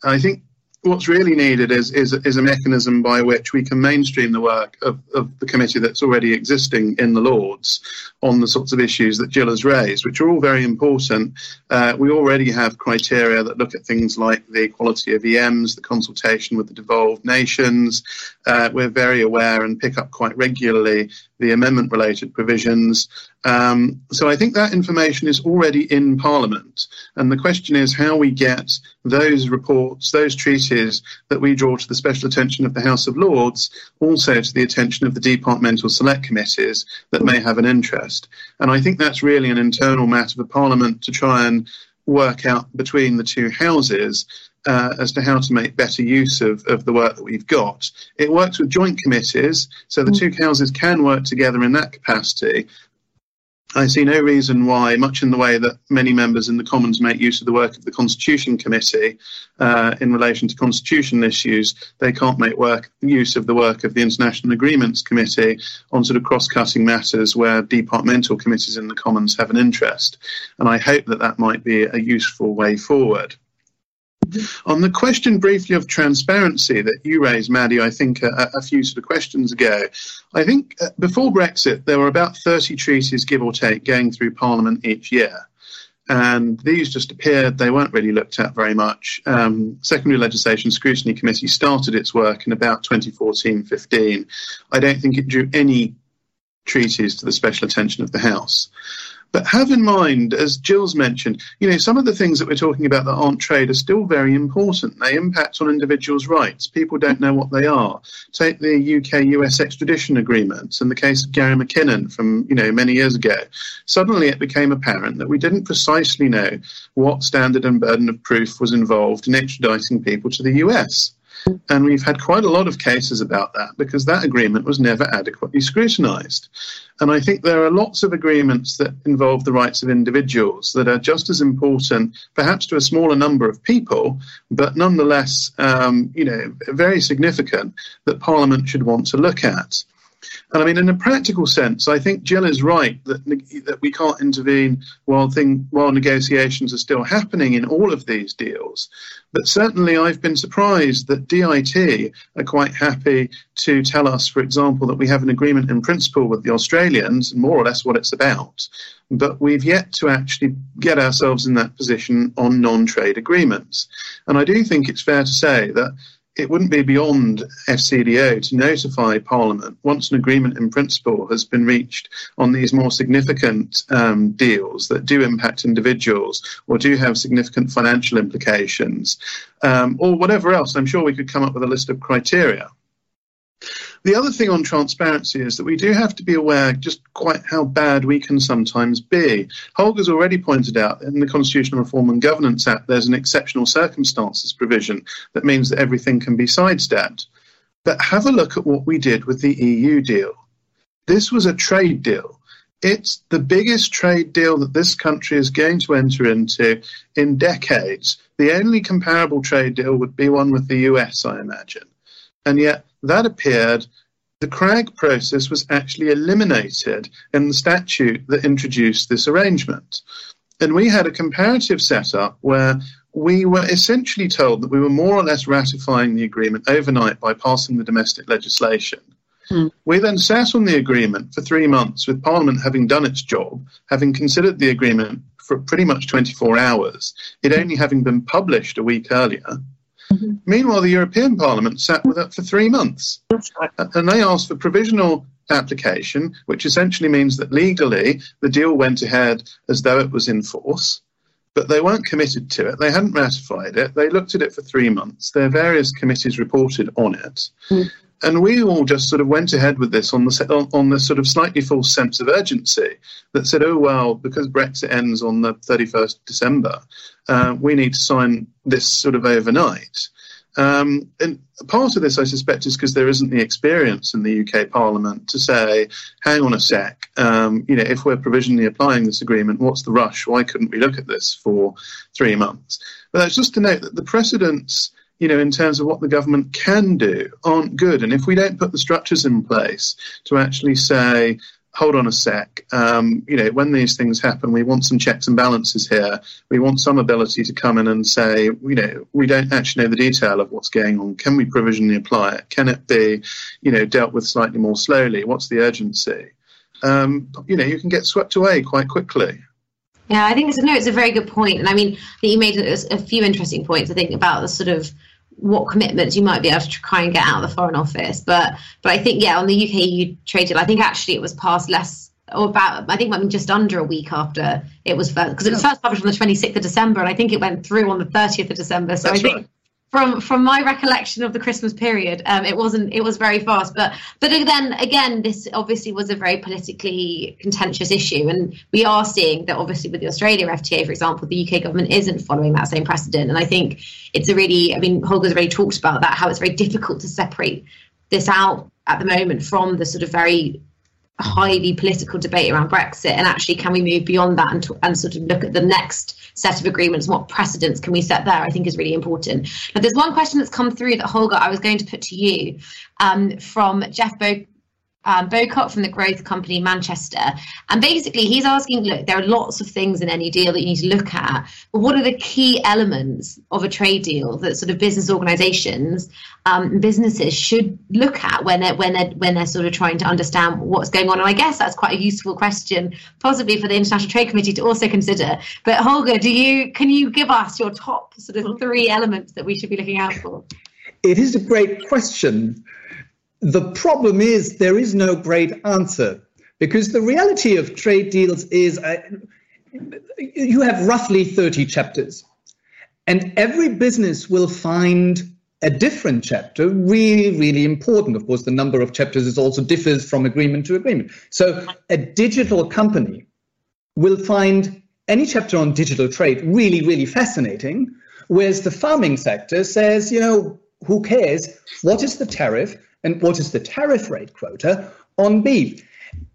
I think what's really needed is, is, is a mechanism by which we can mainstream the work of, of the committee that's already existing in the Lords on the sorts of issues that Jill has raised, which are all very important. Uh, we already have criteria that look at things like the quality of EMs, the consultation with the devolved nations. Uh, we're very aware and pick up quite regularly the amendment related provisions. Um, so I think that information is already in Parliament. And the question is how we get those reports, those treaties that we draw to the special attention of the House of Lords, also to the attention of the departmental select committees that may have an interest. And I think that's really an internal matter for Parliament to try and work out between the two houses uh, as to how to make better use of, of the work that we've got. It works with joint committees, so the two houses can work together in that capacity. I see no reason why, much in the way that many members in the Commons make use of the work of the Constitution Committee uh, in relation to constitutional issues, they can't make work use of the work of the International Agreements Committee on sort of cross-cutting matters where departmental committees in the Commons have an interest. And I hope that that might be a useful way forward. On the question briefly of transparency that you raised, Maddie, I think a, a few sort of questions ago, I think uh, before Brexit there were about 30 treaties, give or take, going through Parliament each year. And these just appeared, they weren't really looked at very much. Um, Secondary Legislation Scrutiny Committee started its work in about 2014 15. I don't think it drew any treaties to the special attention of the House. But have in mind, as Jill's mentioned, you know, some of the things that we're talking about that aren't trade are still very important. They impact on individuals' rights. People don't know what they are. Take the UK US extradition agreements and the case of Gary McKinnon from, you know, many years ago. Suddenly it became apparent that we didn't precisely know what standard and burden of proof was involved in extraditing people to the US. And we've had quite a lot of cases about that because that agreement was never adequately scrutinised. And I think there are lots of agreements that involve the rights of individuals that are just as important, perhaps to a smaller number of people, but nonetheless, um, you know, very significant that Parliament should want to look at. And I mean, in a practical sense, I think Jill is right that that we can't intervene while thing while negotiations are still happening in all of these deals. But certainly, I've been surprised that DIT are quite happy to tell us, for example, that we have an agreement in principle with the Australians, more or less what it's about. But we've yet to actually get ourselves in that position on non-trade agreements. And I do think it's fair to say that it wouldn't be beyond FCDO to notify Parliament once an agreement in principle has been reached on these more significant um, deals that do impact individuals or do have significant financial implications, um, or whatever else. I'm sure we could come up with a list of criteria. The other thing on transparency is that we do have to be aware just quite how bad we can sometimes be. Holger's already pointed out in the Constitutional Reform and Governance Act there's an exceptional circumstances provision that means that everything can be sidestepped. But have a look at what we did with the EU deal. This was a trade deal. It's the biggest trade deal that this country is going to enter into in decades. The only comparable trade deal would be one with the US, I imagine. And yet, that appeared, the CRAG process was actually eliminated in the statute that introduced this arrangement. And we had a comparative setup where we were essentially told that we were more or less ratifying the agreement overnight by passing the domestic legislation. Mm. We then sat on the agreement for three months with Parliament having done its job, having considered the agreement for pretty much 24 hours, it only having been published a week earlier. Mm-hmm. Meanwhile, the European Parliament sat with it for three months. Right. And they asked for provisional application, which essentially means that legally the deal went ahead as though it was in force, but they weren't committed to it. They hadn't ratified it. They looked at it for three months. Their various committees reported on it. Mm and we all just sort of went ahead with this on the on the sort of slightly false sense of urgency that said, oh well, because Brexit ends on the 31st December, uh, we need to sign this sort of overnight. Um, and part of this, I suspect, is because there isn't the experience in the UK Parliament to say, hang on a sec, um, you know, if we're provisionally applying this agreement, what's the rush? Why couldn't we look at this for three months? But that's just to note that the precedents you know, in terms of what the government can do, aren't good. And if we don't put the structures in place to actually say, hold on a sec, um, you know, when these things happen, we want some checks and balances here. We want some ability to come in and say, you know, we don't actually know the detail of what's going on. Can we provisionally apply it? Can it be, you know, dealt with slightly more slowly? What's the urgency? Um, you know, you can get swept away quite quickly. Yeah, I think it's no, it's a very good point. and I mean, you made a few interesting points. I think about the sort of what commitments you might be able to try and get out of the Foreign Office. But but I think yeah, on the UK you traded. I think actually it was passed less or about I think I mean just under a week after it was first because it was oh. first published on the 26th of December and I think it went through on the 30th of December. So That's I think right from from my recollection of the Christmas period, um, it wasn't it was very fast. But but then again, this obviously was a very politically contentious issue, and we are seeing that obviously with the Australia FTA, for example, the UK government isn't following that same precedent. And I think it's a really, I mean, Holger's already talked about that how it's very difficult to separate this out at the moment from the sort of very highly political debate around Brexit, and actually, can we move beyond that and, and sort of look at the next set of agreements? What precedents can we set there? I think is really important. Now, there's one question that's come through that Holger, I was going to put to you um, from Jeff Bo- um, from the growth company Manchester. And basically, he's asking look, there are lots of things in any deal that you need to look at, but what are the key elements of a trade deal that sort of business organizations, um, businesses should look at when they're, when, they're, when they're sort of trying to understand what's going on? And I guess that's quite a useful question, possibly for the International Trade Committee to also consider. But Holger, do you can you give us your top sort of three elements that we should be looking out for? It is a great question. The problem is there is no great answer because the reality of trade deals is uh, you have roughly 30 chapters, and every business will find a different chapter really, really important. Of course, the number of chapters is also differs from agreement to agreement. So a digital company will find any chapter on digital trade really, really fascinating, whereas the farming sector says, you know, who cares? What is the tariff? And what is the tariff rate quota on beef.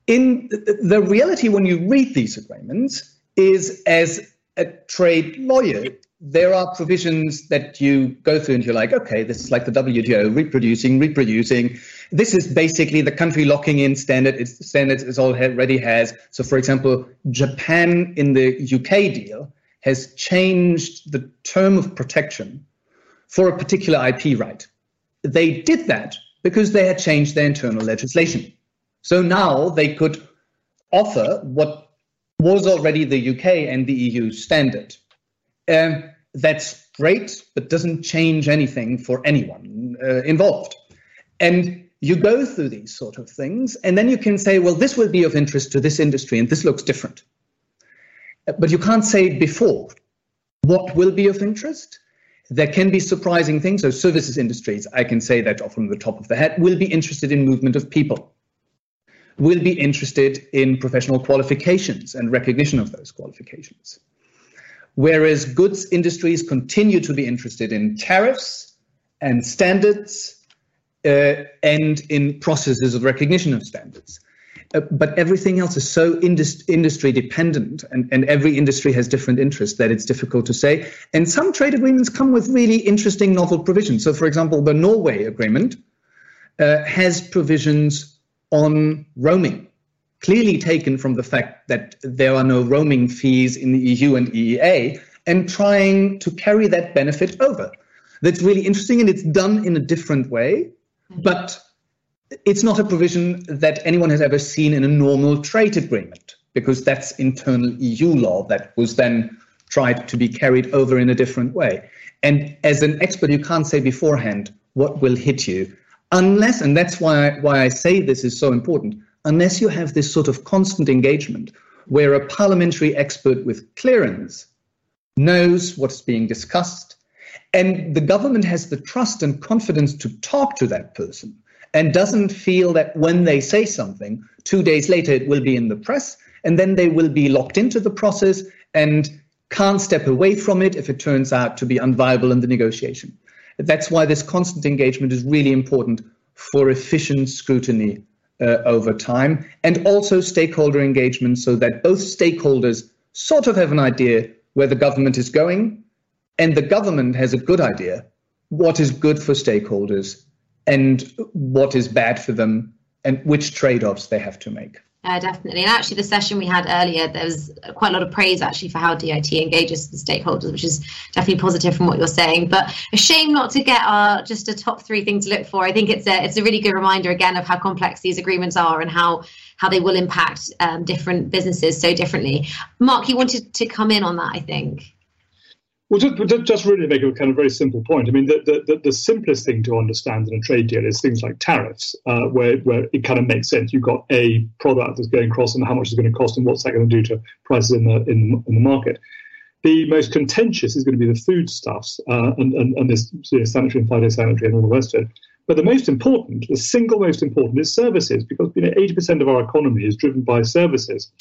In the reality, when you read these agreements, is as a trade lawyer, there are provisions that you go through and you're like, okay, this is like the WTO, reproducing, reproducing. This is basically the country locking in standard. It's standards it already has. So, for example, Japan in the UK deal has changed the term of protection for a particular IP right. They did that because they had changed their internal legislation. So now they could offer what was already the UK and the EU standard. Um, that's great, but doesn't change anything for anyone uh, involved. And you go through these sort of things, and then you can say, well, this will be of interest to this industry, and this looks different. But you can't say before what will be of interest there can be surprising things. So, services industries, I can say that from the top of the head, will be interested in movement of people, will be interested in professional qualifications and recognition of those qualifications. Whereas goods industries continue to be interested in tariffs and standards uh, and in processes of recognition of standards. Uh, but everything else is so indus- industry dependent, and, and every industry has different interests that it's difficult to say. And some trade agreements come with really interesting novel provisions. So, for example, the Norway agreement uh, has provisions on roaming, clearly taken from the fact that there are no roaming fees in the EU and EEA, and trying to carry that benefit over. That's really interesting, and it's done in a different way. But it's not a provision that anyone has ever seen in a normal trade agreement. because that's internal EU law that was then tried to be carried over in a different way. And as an expert, you can't say beforehand what will hit you unless, and that's why I, why I say this is so important, unless you have this sort of constant engagement where a parliamentary expert with clearance knows what's being discussed and the government has the trust and confidence to talk to that person and doesn't feel that when they say something, two days later it will be in the press and then they will be locked into the process and can't step away from it if it turns out to be unviable in the negotiation. That's why this constant engagement is really important for efficient scrutiny uh, over time and also stakeholder engagement so that both stakeholders sort of have an idea where the government is going and the government has a good idea what is good for stakeholders and what is bad for them and which trade-offs they have to make. Uh, definitely. And actually, the session we had earlier, there was quite a lot of praise actually for how DIT engages the stakeholders, which is definitely positive from what you're saying. But a shame not to get our just a top three thing to look for. I think it's a it's a really good reminder again of how complex these agreements are and how how they will impact um, different businesses so differently. Mark, you wanted to come in on that, I think. Well, just, just really to make a kind of very simple point. I mean, the, the, the simplest thing to understand in a trade deal is things like tariffs, uh, where, where it kind of makes sense. You've got a product that's going across and how much it's going to cost and what's that going to do to prices in the, in, in the market. The most contentious is going to be the foodstuffs uh, and, and, and this you know, sanitary and phytosanitary and all the rest of it. But the most important, the single most important, is services because you know 80% of our economy is driven by services.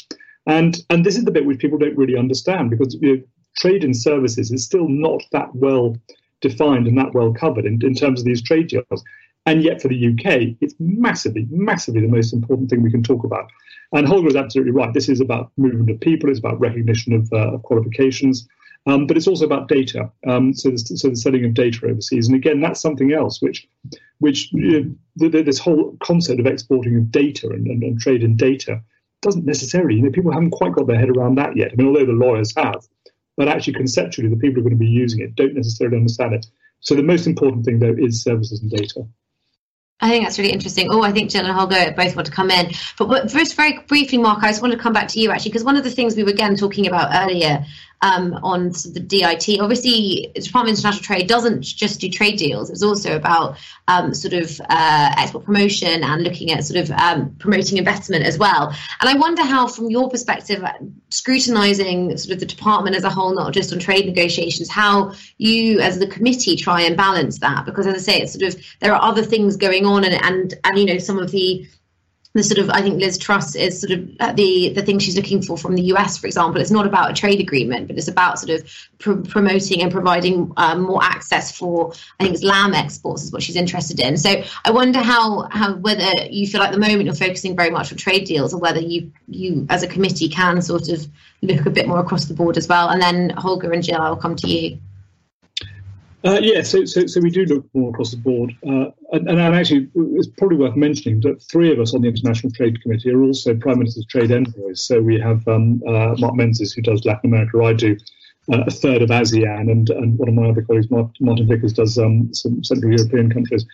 And and this is the bit which people don't really understand because you know, trade in services is still not that well defined and that well covered in, in terms of these trade deals. And yet, for the UK, it's massively, massively the most important thing we can talk about. And Holger is absolutely right. This is about movement of people, it's about recognition of, uh, qualifications, um, but it's also about data. Um, so, the, so the selling of data overseas. And again, that's something else which, which you know, this whole concept of exporting of data and, and, and trade in data doesn't necessarily, you know, people haven't quite got their head around that yet. I mean, although the lawyers have, but actually conceptually the people who are going to be using it don't necessarily understand it. So the most important thing though is services and data. I think that's really interesting. Oh, I think Jill and Holger both want to come in. But just very briefly, Mark, I just want to come back to you actually, because one of the things we were again talking about earlier um, on the DIT. Obviously, the Department of International Trade doesn't just do trade deals. It's also about um, sort of uh, export promotion and looking at sort of um, promoting investment as well. And I wonder how, from your perspective, scrutinising sort of the department as a whole, not just on trade negotiations, how you as the committee try and balance that. Because as I say, it's sort of there are other things going on, and and and you know some of the the sort of I think Liz Truss is sort of uh, the the thing she's looking for from the US, for example. It's not about a trade agreement, but it's about sort of pr- promoting and providing um, more access for I think it's lamb exports is what she's interested in. So I wonder how how whether you feel like the moment you're focusing very much on trade deals, or whether you you as a committee can sort of look a bit more across the board as well. And then Holger and Jill, I'll come to you. Uh, yeah, so, so so we do look more across the board, uh, and, and actually it's probably worth mentioning that three of us on the International Trade Committee are also Prime Minister's trade envoys. So we have um, uh, Mark Menzies who does Latin America, I do uh, a third of ASEAN, and and one of my other colleagues, Martin Vickers, does um, some Central European countries.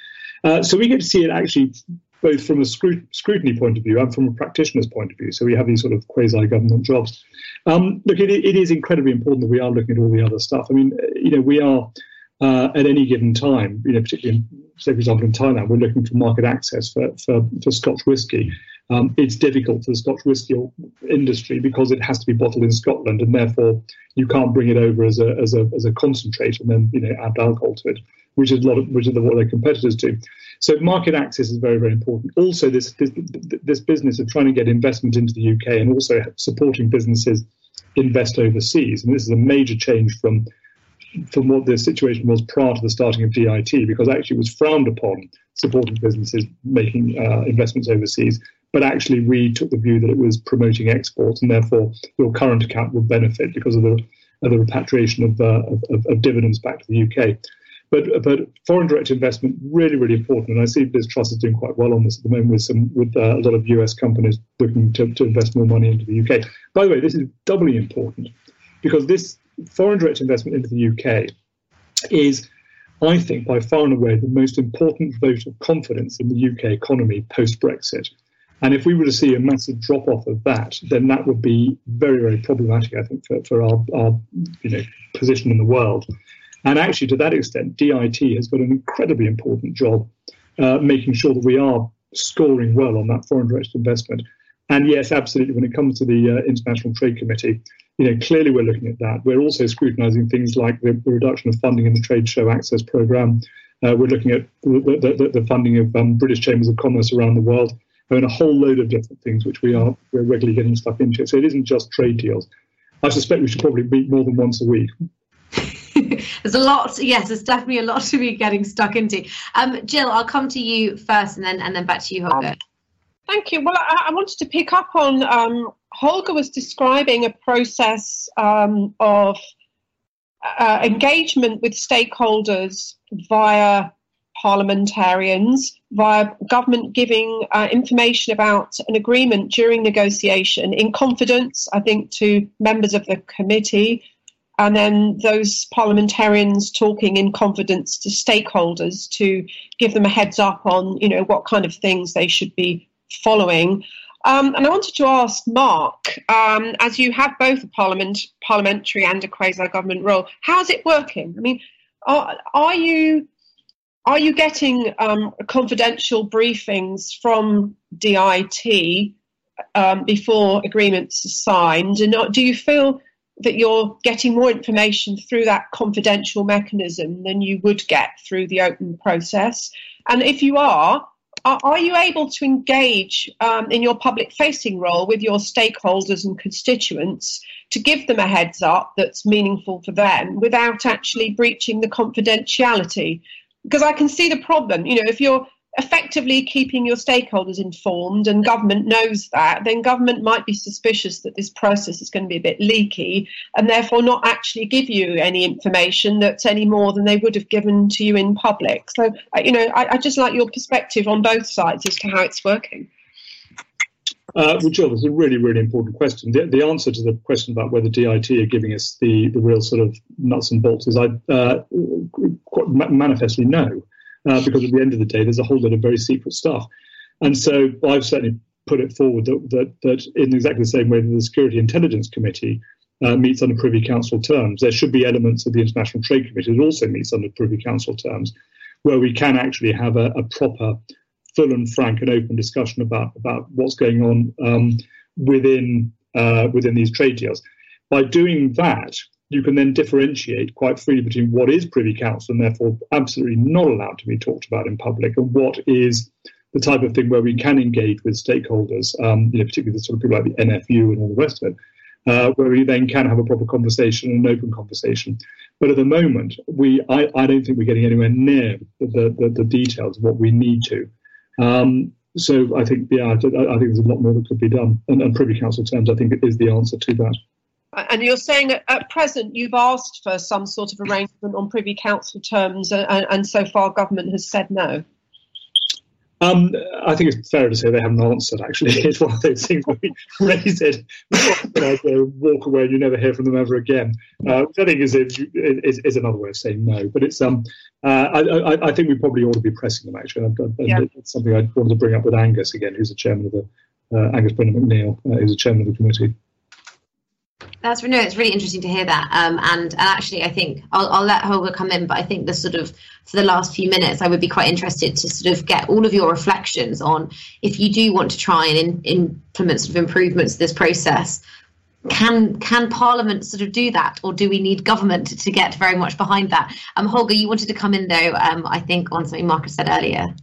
Uh, so we get to see it actually both from a scrutiny point of view and from a practitioner's point of view. So we have these sort of quasi-government jobs. Um, look, it, it is incredibly important that we are looking at all the other stuff. I mean, you know, we are uh, at any given time, you know, particularly, say, for example, in Thailand, we're looking for market access for, for, for Scotch whisky. Um, it's difficult for the Scotch whisky industry because it has to be bottled in Scotland, and therefore you can't bring it over as a as a as a concentrate and then you know add alcohol to it, which is a lot of which is what their competitors do. So market access is very very important. Also, this this, this business of trying to get investment into the UK and also supporting businesses invest overseas, and this is a major change from from what the situation was prior to the starting of DIT, because actually it was frowned upon supporting businesses making uh, investments overseas. But actually, we took the view that it was promoting exports, and therefore your current account would benefit because of the, of the repatriation of, uh, of, of, dividends back to the UK. But, but foreign direct investment really really important, and I see Liz Truss is doing quite well on this at the moment with some with uh, a lot of US companies looking to, to invest more money into the UK. By the way, this is doubly important because this foreign direct investment into the UK is, I think, by far and away the most important vote of confidence in the UK economy post Brexit. And if we were to see a massive drop off of that, then that would be very, very problematic, I think, for, for our, our you know, position in the world. And actually, to that extent, DIT has got an incredibly important job uh, making sure that we are scoring well on that foreign direct investment. And yes, absolutely, when it comes to the uh, International Trade Committee, you know, clearly we're looking at that. We're also scrutinising things like the, the, reduction of funding in the Trade Show Access Programme. Uh, we're looking at the, the, the funding of um, British chambers of commerce around the world. I mean, a whole load of different things which we are we're regularly getting stuck into. So it isn't just trade deals. I suspect we should probably meet more than once a week. [laughs] there's a lot. Yes, there's definitely a lot to be getting stuck into. Um, Jill, I'll come to you first, and then and then back to you, Holger. Thank you. Well, I, I wanted to pick up on um, Holger was describing a process um, of uh, engagement with stakeholders via parliamentarians, via government giving uh, information about an agreement during negotiation in confidence, I think, to members of the committee, and then those parliamentarians talking in confidence to stakeholders to give them a heads up on, you know, what kind of things they should be following. Um, and I wanted to ask Mark, um, as you have both a parliament, parliamentary and a quasi-government role, how's it working? I mean, are, are you are you getting um, confidential briefings from DIT um, before agreements are signed? And do you feel that you're getting more information through that confidential mechanism than you would get through the open process? And if you are, are you able to engage um, in your public facing role with your stakeholders and constituents to give them a heads up that's meaningful for them without actually breaching the confidentiality? Because I can see the problem. You know, if you're effectively keeping your stakeholders informed and government knows that, then government might be suspicious that this process is going to be a bit leaky and therefore not actually give you any information that's any more than they would have given to you in public. So, you know, I, I just like your perspective on both sides as to how it's working. Uh, well, Jill, that's a really, really important question. The, the, answer to the question about whether DIT are giving us the, the real sort of nuts and bolts is I uh, manifestly no uh, because at the end of the day, there's a whole lot of very secret stuff. And so I've certainly put it forward that, that, that in exactly the same way that the Security Intelligence Committee uh, meets under Privy Council terms, there should be elements of the International Trade Committee that also meets under Privy Council terms, where we can actually have a, a proper, full and frank and open discussion about, about what's going on um, within uh, within these trade deals. By doing that, you can then differentiate quite freely between what is Privy Council and therefore absolutely not allowed to be talked about in public and what is the type of thing where we can engage with stakeholders, um, you know, particularly the sort of people like the NFU and all the rest of it, uh, where we then can have a proper conversation and an open conversation. But at the moment, we I, I don't think we're getting anywhere near the, the, the details of what we need to. Um, so I think, yeah, I, I, think there's a lot more that could be done. And, and Privy Council terms, I think, is the answer to that. And you're saying at present you've asked for some sort of arrangement on Privy Council terms, and, and so far government has said no. Um, I think it's fair to say they haven't answered. Actually, [laughs] it's one of those things where we raise it, [laughs] walk away, and you never hear from them ever again. Uh, which I think is, is, is another way of saying no. But it's um, uh, I, I, think we probably ought to be pressing them. Actually, and, yeah. it's something I wanted to bring up with Angus again, who's the chairman of the uh, Angus Brendan MacNeil, uh, who's the chairman of the committee. That's no, it's really interesting to hear that. Um, and, and actually, I think I'll, I'll let Holger come in, but I think the sort of for the last few minutes, I would be quite interested to sort of get all of your reflections on if you do want to try and in, implement sort of improvements to this process. Can can Parliament sort of do that, or do we need government to, to get very much behind that? Um, Holger, you wanted to come in though. Um, I think on something Marcus said earlier.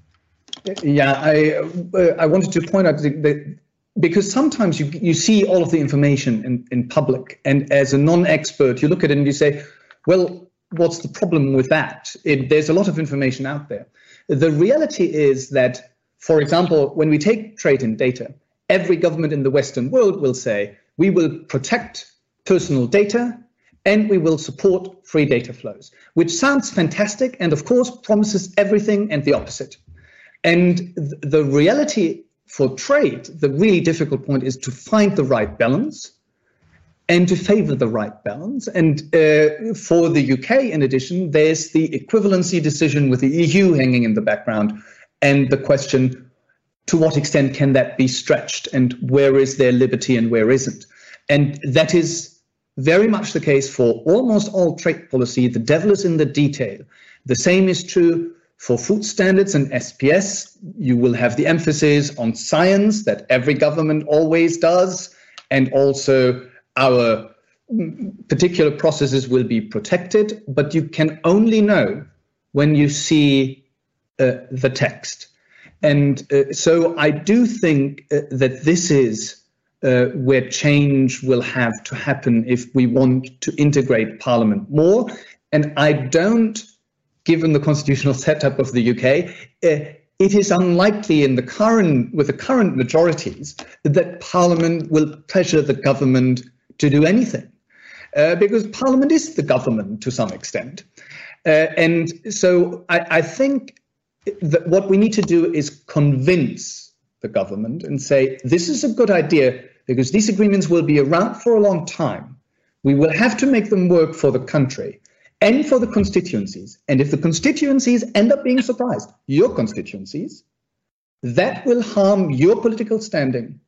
Yeah, I uh, I wanted to point out that because sometimes you, you see all of the information in, in public, and as a non expert, you look at it and you say, well, what's the problem with that? It, there's a lot of information out there. The reality is that, for example, when we take trade in data, every government in the Western world will say, we will protect personal data and we will support free data flows, which sounds fantastic and, of course, promises everything and the opposite. And th- the reality for trade, the really difficult point is to find the right balance and to favor the right balance. And uh, for the UK, in addition, there's the equivalency decision with the EU hanging in the background and the question to what extent can that be stretched and where is there liberty and where isn't? And that is very much the case for almost all trade policy. The devil is in the detail. The same is true for food standards and SPS. You will have the emphasis on science that every government always does, and also our particular processes will be protected, but you can only know when you see uh, the text. And uh, so I do think uh, that this is uh, where change will have to happen if we want to integrate Parliament more. And I don't, given the constitutional setup of the UK, uh, it is unlikely in the current with the current majorities that Parliament will pressure the government to do anything, uh, because Parliament is the government to some extent. Uh, and so I, I think that what we need to do is convince the government and say, this is a good idea because these agreements will be around for a long time. We will have to make them work for the country and for the constituencies. And if the constituencies end up being surprised, your constituencies, that will harm your political standing.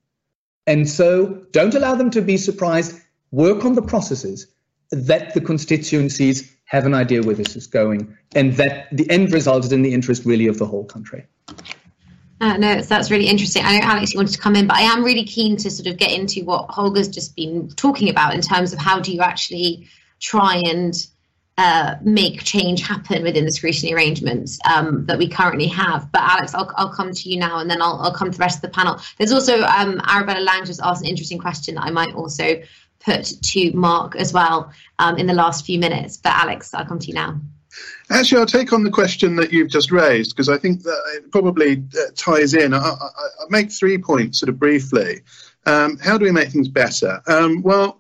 And so don't allow them to be surprised. Work on the processes that the constituencies have an idea where this is going, and that the end result is in the interest really of the whole country. Uh, no, that's really interesting. I know Alex, you wanted to come in, but I am really keen to sort of get into what Holger's just been talking about in terms of how do you actually try and uh, make change happen within the scrutiny arrangements um, that we currently have. But Alex, I'll, I'll come to you now, and then I'll, I'll come to the rest of the panel. There's also um, Arabella Lang just asked an interesting question that I might also put to Mark as well um, in the last few minutes. But Alex, I'll come to you now. Actually, I'll take on the question that you've just raised because I think that it probably uh, ties in. I, will make three points sort of briefly. Um, how do we make things better? Um, well,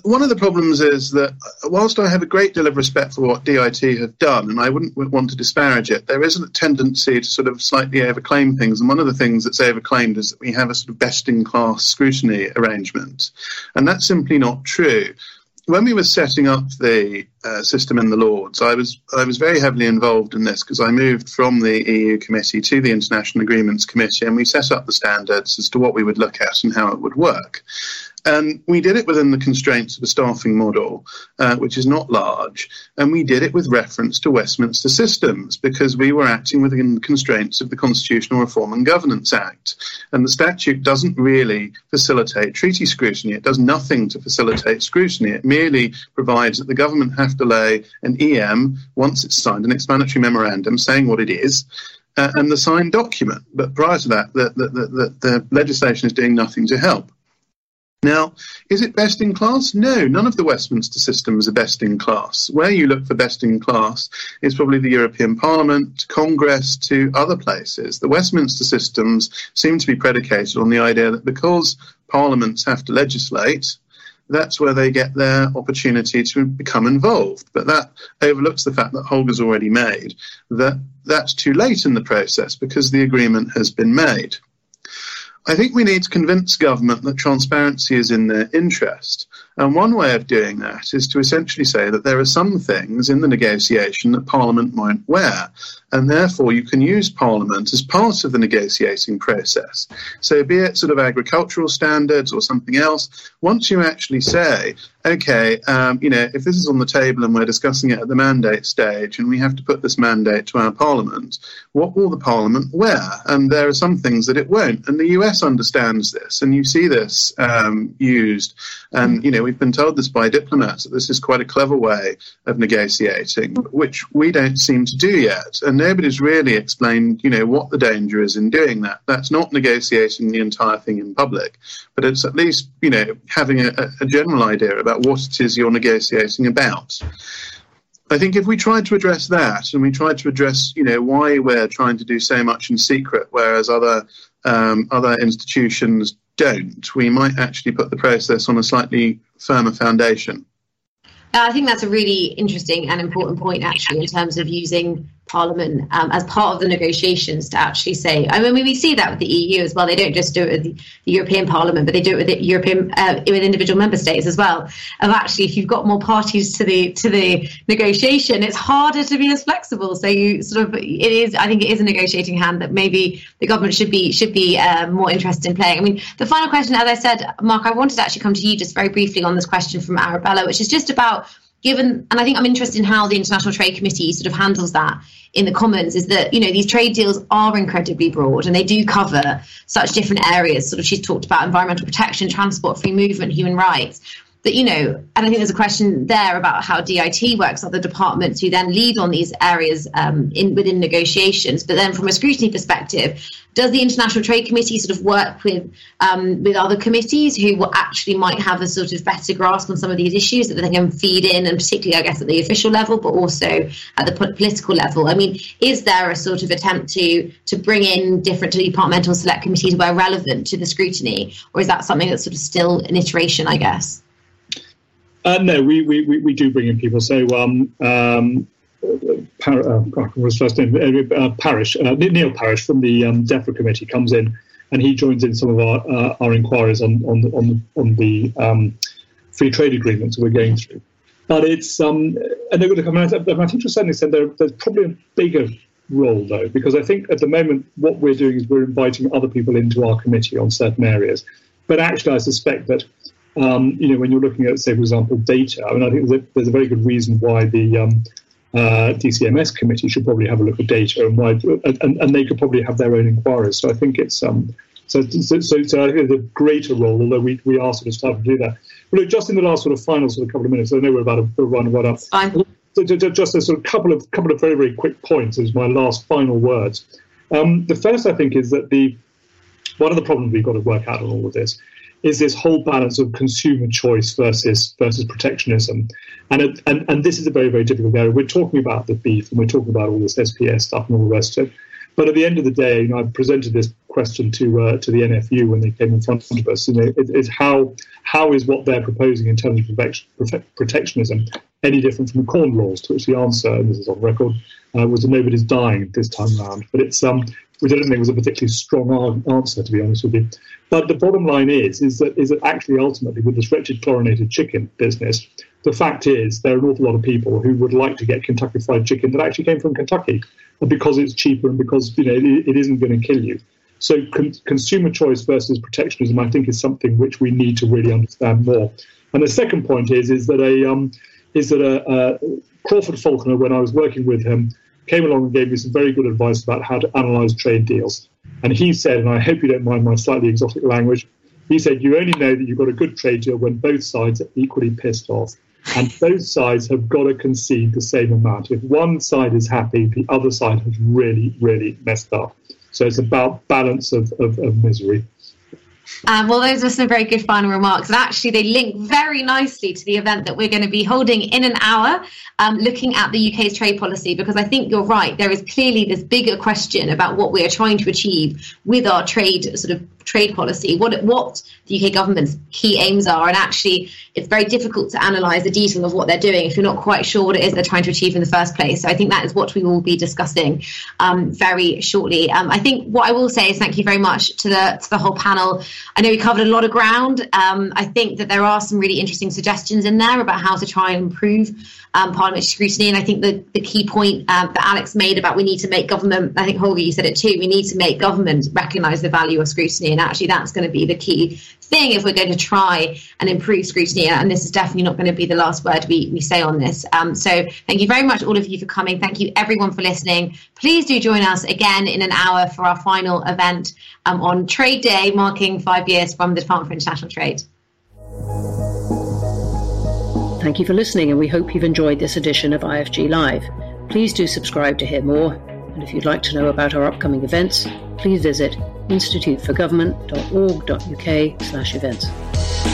one of the problems is that whilst I have a great deal of respect for what DIT have done, and I wouldn't want to disparage it, there is a tendency to sort of slightly overclaim things. And one of the things that's overclaimed is that we have a sort of best in class scrutiny arrangement. And that's simply not true. When we were setting up the uh, system in the Lords, I was I was very heavily involved in this because I moved from the EU committee to the International Agreements Committee, and we set up the standards as to what we would look at and how it would work. And we did it within the constraints of a staffing model, uh, which is not large. And we did it with reference to Westminster systems because we were acting within the constraints of the Constitutional Reform and Governance Act. And the statute doesn't really facilitate treaty scrutiny. It does nothing to facilitate scrutiny. It merely provides that the government have to lay an EM, once it's signed, an explanatory memorandum saying what it is. Uh, and the signed document. But prior to that, the, the, the, the legislation is doing nothing to help. Now, is it best in class? No, none of the Westminster systems are best in class. Where you look for best in class is probably the European Parliament, Congress, to other places. The Westminster systems seem to be predicated on the idea that because parliaments have to legislate, that's where they get their opportunity to become involved. But that overlooks the fact that Holger's already made that that's too late in the process because the agreement has been made. I think we need to convince government that transparency is in their interest. And one way of doing that is to essentially say that there are some things in the negotiation that Parliament won't wear and therefore you can use Parliament as part of the negotiating process. So, be it sort of agricultural standards or something else, once you actually say, okay, um, you know, if this is on the table and we're discussing it at the mandate stage and we have to put this mandate to our Parliament, what will the Parliament wear? And there are some things that it won't. And the US understands this, and you see this um, used. And, you know, we've been told this by diplomats that this is quite a clever way of negotiating, which we don't seem to do yet. And nobody's really explained, you know, what the danger is in doing that. That's not negotiating the entire thing in public, but it's at least, you know, having a, a general idea about what it is you're negotiating about. I think if we tried to address that and we tried to address, you know, why we're trying to do so much in secret, whereas other um, other institutions don't, we might actually put the process on a slightly firmer foundation. I think that's a really interesting and important point, actually, in terms of using Parliament um, as part of the negotiations to actually say. I mean, we see that with the EU as well. They don't just do it with the, European Parliament, but they do it with the European uh, with individual member states as well. Of actually, if you've got more parties to the to the negotiation, it's harder to be as flexible. So you sort of it is. I think it is a negotiating hand that maybe the government should be should be uh, more interested in playing. I mean, the final question, as I said, Mark, I wanted to actually come to you just very briefly on this question from Arabella, which is just about given, and I think I'm interested in how the International Trade Committee sort of handles that in the Commons, is that, you know, these trade deals are incredibly broad and they do cover such different areas. Sort of, she's talked about environmental protection, transport, free movement, human rights that you know and i think there's a question there about how dit works. Other departments who then lead on these areas um, in within negotiations. But then from a scrutiny perspective does the international trade committee sort of work with um, with other committees who actually might have a sort of better grasp on some of these issues that they can feed in and particularly i guess at the official level but also at the political level? I mean is there a sort of attempt to to bring in different departmental select committees where relevant to the scrutiny? Or is that something that's sort of still an iteration i guess uh, no, we, we, we do bring in people. So, um, um, Par- uh, was first name? Uh, Parish, uh, Neil Parish from the um, DEFRA committee comes in, and he joins in some of our uh, our inquiries on on on, on the um, free trade agreements we're going through. But it's um, and they're going to come out. I think to a certain extent, there, there's probably a bigger role though, because I think at the moment what we're doing is we're inviting other people into our committee on certain areas. But actually, I suspect that um, you know, when you're looking at, say, for example, data, I mean, I think there's a very good reason why the um, uh, DCMS committee should probably have a look at data and why, and, and they could probably have their own inquiries. So I think it's um, so, so, so, so I think it's a greater role, although we, we are sort of starting to do that. But look, just in the last sort of final sort of couple of minutes, I know we're about to run right up. Fine. So, just a sort of couple of couple of very very quick points as my last final words. Um, the first, I think, is that the one of the problems we've got to work out on all of this is this whole balance of consumer choice versus versus protectionism, and it, and and this is a very very difficult area. We're talking about the beef and we're talking about all this SPS stuff and all the rest of it. But at the end of the day, you know, I presented this question to uh, to the NFU when they came in front of us. You know, it, it's how how is what they're proposing in terms of protectionism any different from corn laws? To which the answer, and this is on record, uh, was that nobody's dying this time round. But it's um, which I don't think was a particularly strong answer, to be honest with you. But the bottom line is, is that is that actually ultimately with this wretched chlorinated chicken business, the fact is there are an awful lot of people who would like to get Kentucky Fried Chicken that actually came from Kentucky, because it's cheaper and because you know it, it isn't going to kill you. So con- consumer choice versus protectionism, I think, is something which we need to really understand more. And the second point is is that a um, is that a, a Crawford Falconer, when I was working with him, came along and gave me some very good advice about how to analyze trade deals. And he said, and I hope you don't mind my slightly exotic language, he said, You only know that you've got a good trade deal when both sides are equally pissed off. And both sides have got to concede the same amount. If one side is happy, the other side has really, really messed up. So it's about balance of, of, of misery. Um, well, those are some very good final remarks. And actually, they link very nicely to the event that we're going to be holding in an hour, um, looking at the UK's trade policy, because I think you're right. There is clearly this bigger question about what we are trying to achieve with our trade sort of trade policy, what what the UK government's key aims are, and actually it's very difficult to analyse the detail of what they're doing if you're not quite sure what it is they're trying to achieve in the first place. So I think that is what we will be discussing um, very shortly. Um, I think what I will say is thank you very much to the to the whole panel. I know we covered a lot of ground. Um, I think that there are some really interesting suggestions in there about how to try and improve um, parliamentary scrutiny. And I think the, the key point uh, that Alex made about we need to make government, I think Holger, you said it too, we need to make government recognise the value of scrutiny. And actually, that's going to be the key thing if we're going to try and improve scrutiny. And this is definitely not going to be the last word we, we say on this. Um, so thank you very much, all of you, for coming. Thank you, everyone, for listening. Please do join us again in an hour for our final event um, on Trade Day, marking five years from the Department for International Trade. Thank you for listening, and we hope you've enjoyed this edition of IFG Live. Please do subscribe to hear more, and if you'd like to know about our upcoming events, please visit instituteforgovernment.org.uk/events.